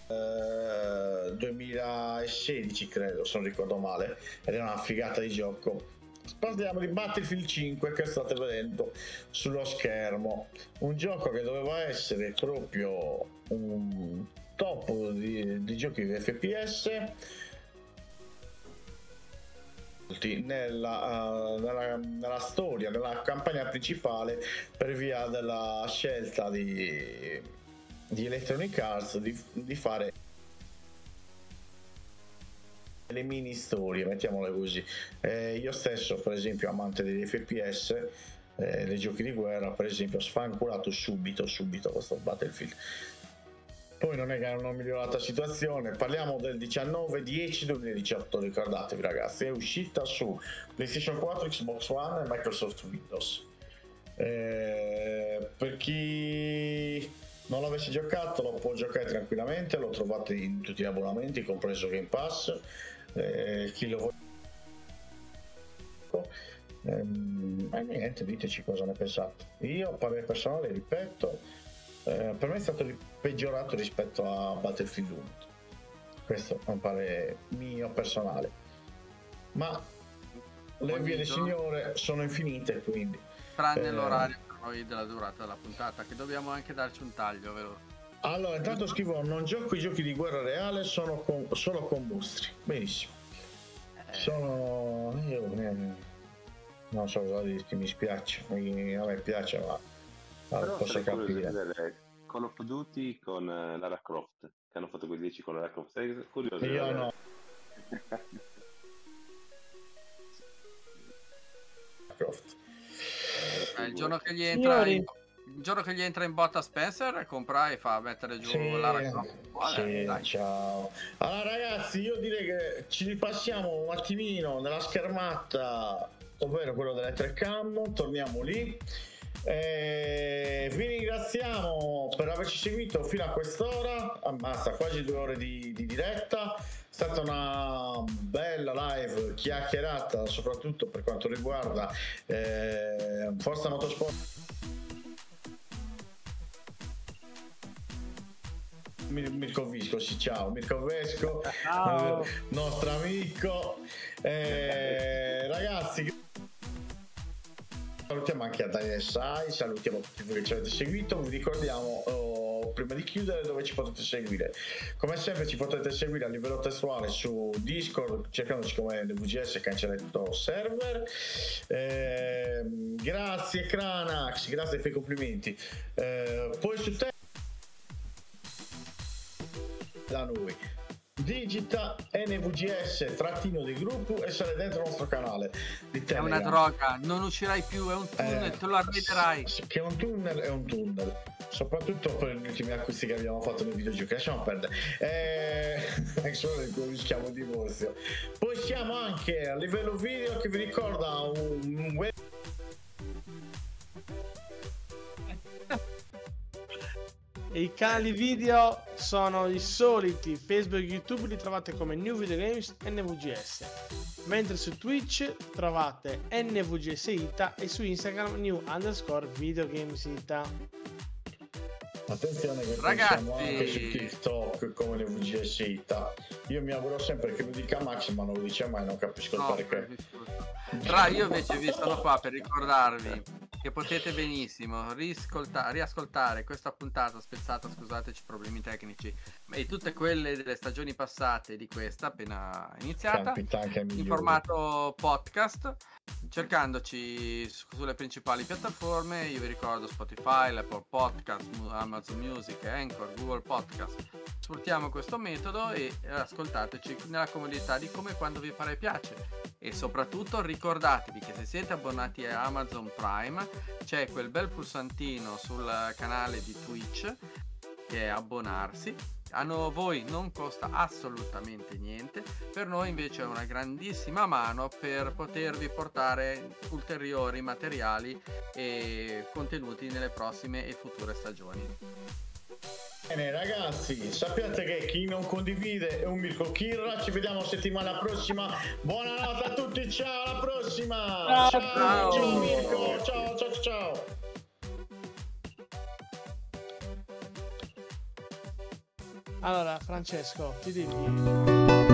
eh, 2016 credo se non ricordo male. Ed è una figata di gioco parliamo di Battlefield 5 che state vedendo sullo schermo. Un gioco che doveva essere proprio un top di, di giochi di FPS nella, uh, nella, nella storia, nella campagna principale per via della scelta di, di Electronic Arts di, di fare le mini storie, mettiamole così. Eh, io stesso, per esempio, amante degli FPS, eh, dei giochi di guerra, per esempio, ho sfanculato subito, subito questo Battlefield. Poi non è che hanno migliorato la situazione, parliamo del 19-10-2018, ricordatevi ragazzi, è uscita su PlayStation 4, Xbox One e Microsoft Windows. Eh, per chi non l'avesse giocato lo può giocare tranquillamente, lo trovate in tutti gli abbonamenti, compreso Game Pass. Eh, chi lo vuole Ehm, e niente, diteci cosa ne pensate. Io, parere personale, ripeto, eh, per me è stato peggiorato rispetto a Battlefield 1. Questo è un parere mio personale. Ma le vie del. Signore sono infinite, quindi Tranne Eh. l'orario per noi della durata della puntata, che dobbiamo anche darci un taglio, veloce. Allora, intanto scrivo: Non gioco i giochi di guerra reale, sono con- solo con mostri. Benissimo. Sono. Io non so cosa dirti, mi spiace. Mi- a me piace, ma, Però posso capire. Call of Duty con eh, Lara Croft, che hanno fatto quei 10 con Lara Croft. Sarei curioso Io no. [LAUGHS] Croft. Eh, il, giorno che gli entra Signori. in, il giorno che gli entra in botta Spencer, compra e fa mettere giù Sì, Lara Croft. Buona, sì, dai. ciao. Allora ragazzi, io direi che ci ripassiamo un attimino nella schermata, ovvero quello delle tre cam, torniamo lì. Eh, vi ringraziamo per averci seguito fino a quest'ora, ammazza quasi due ore di, di diretta, è stata una bella live chiacchierata soprattutto per quanto riguarda eh, Forza Motorsport Mirko Visco, sì, ciao, Mirko Vesco, Ciao. eh, nostro amico. Eh, ragazzi, salutiamo anche a Daniel Sai, salutiamo tutti voi che ci avete seguito. Vi ricordiamo oh, prima di chiudere dove ci potete seguire. Come sempre, ci potete seguire a livello testuale su Discord, cercandoci come VGS cancelletto server. Eh, grazie, Cranax, grazie per i complimenti. Eh, poi su te da noi digita NVGS trattino di gruppo e sale dentro il nostro canale di È una droga, non uscirai più, è un tunnel, Eh, te lo arrederai. s- Che un tunnel è un tunnel, soprattutto per gli ultimi acquisti che abbiamo fatto nei videogiochi. Lasciamo perdere. Eh, [LAUGHS] è solo che rischiamo il divorzio. Poi siamo anche a livello video che vi ricorda un web. I canali video sono i soliti, Facebook e YouTube li trovate come New Video Games NVGS, mentre su Twitch trovate NVGS Ita e su Instagram New underscore Video Games Ita. Attenzione che Ragazzi! siamo anche su TikTok come le VGS Ita. Io mi auguro sempre che lo dica Max, ma non lo dice mai, non capisco il No, perché. vissuto. Tra io invece vi sono qua per ricordarvi che potete benissimo riascoltare questa puntata spezzata, scusateci problemi tecnici, e tutte quelle delle stagioni passate di questa appena iniziata in formato podcast cercandoci su- sulle principali piattaforme. Io vi ricordo Spotify, l'Apple Podcast, Amazon Music, Anchor, Google Podcast. Sfruttiamo questo metodo e ascoltateci nella comodità di come e quando vi pare piace. E soprattutto ricordatevi che se siete abbonati a Amazon Prime c'è quel bel pulsantino sul canale di Twitch che è abbonarsi a no- voi non costa assolutamente niente per noi invece è una grandissima mano per potervi portare ulteriori materiali e contenuti nelle prossime e future stagioni Bene ragazzi, sappiate che chi non condivide è un Mirko Kirra, ci vediamo settimana prossima. Buonanotte a tutti, ciao, alla prossima. Ciao. ciao, ciao Mirko, ciao, ciao, ciao. Allora, Francesco, ti dico.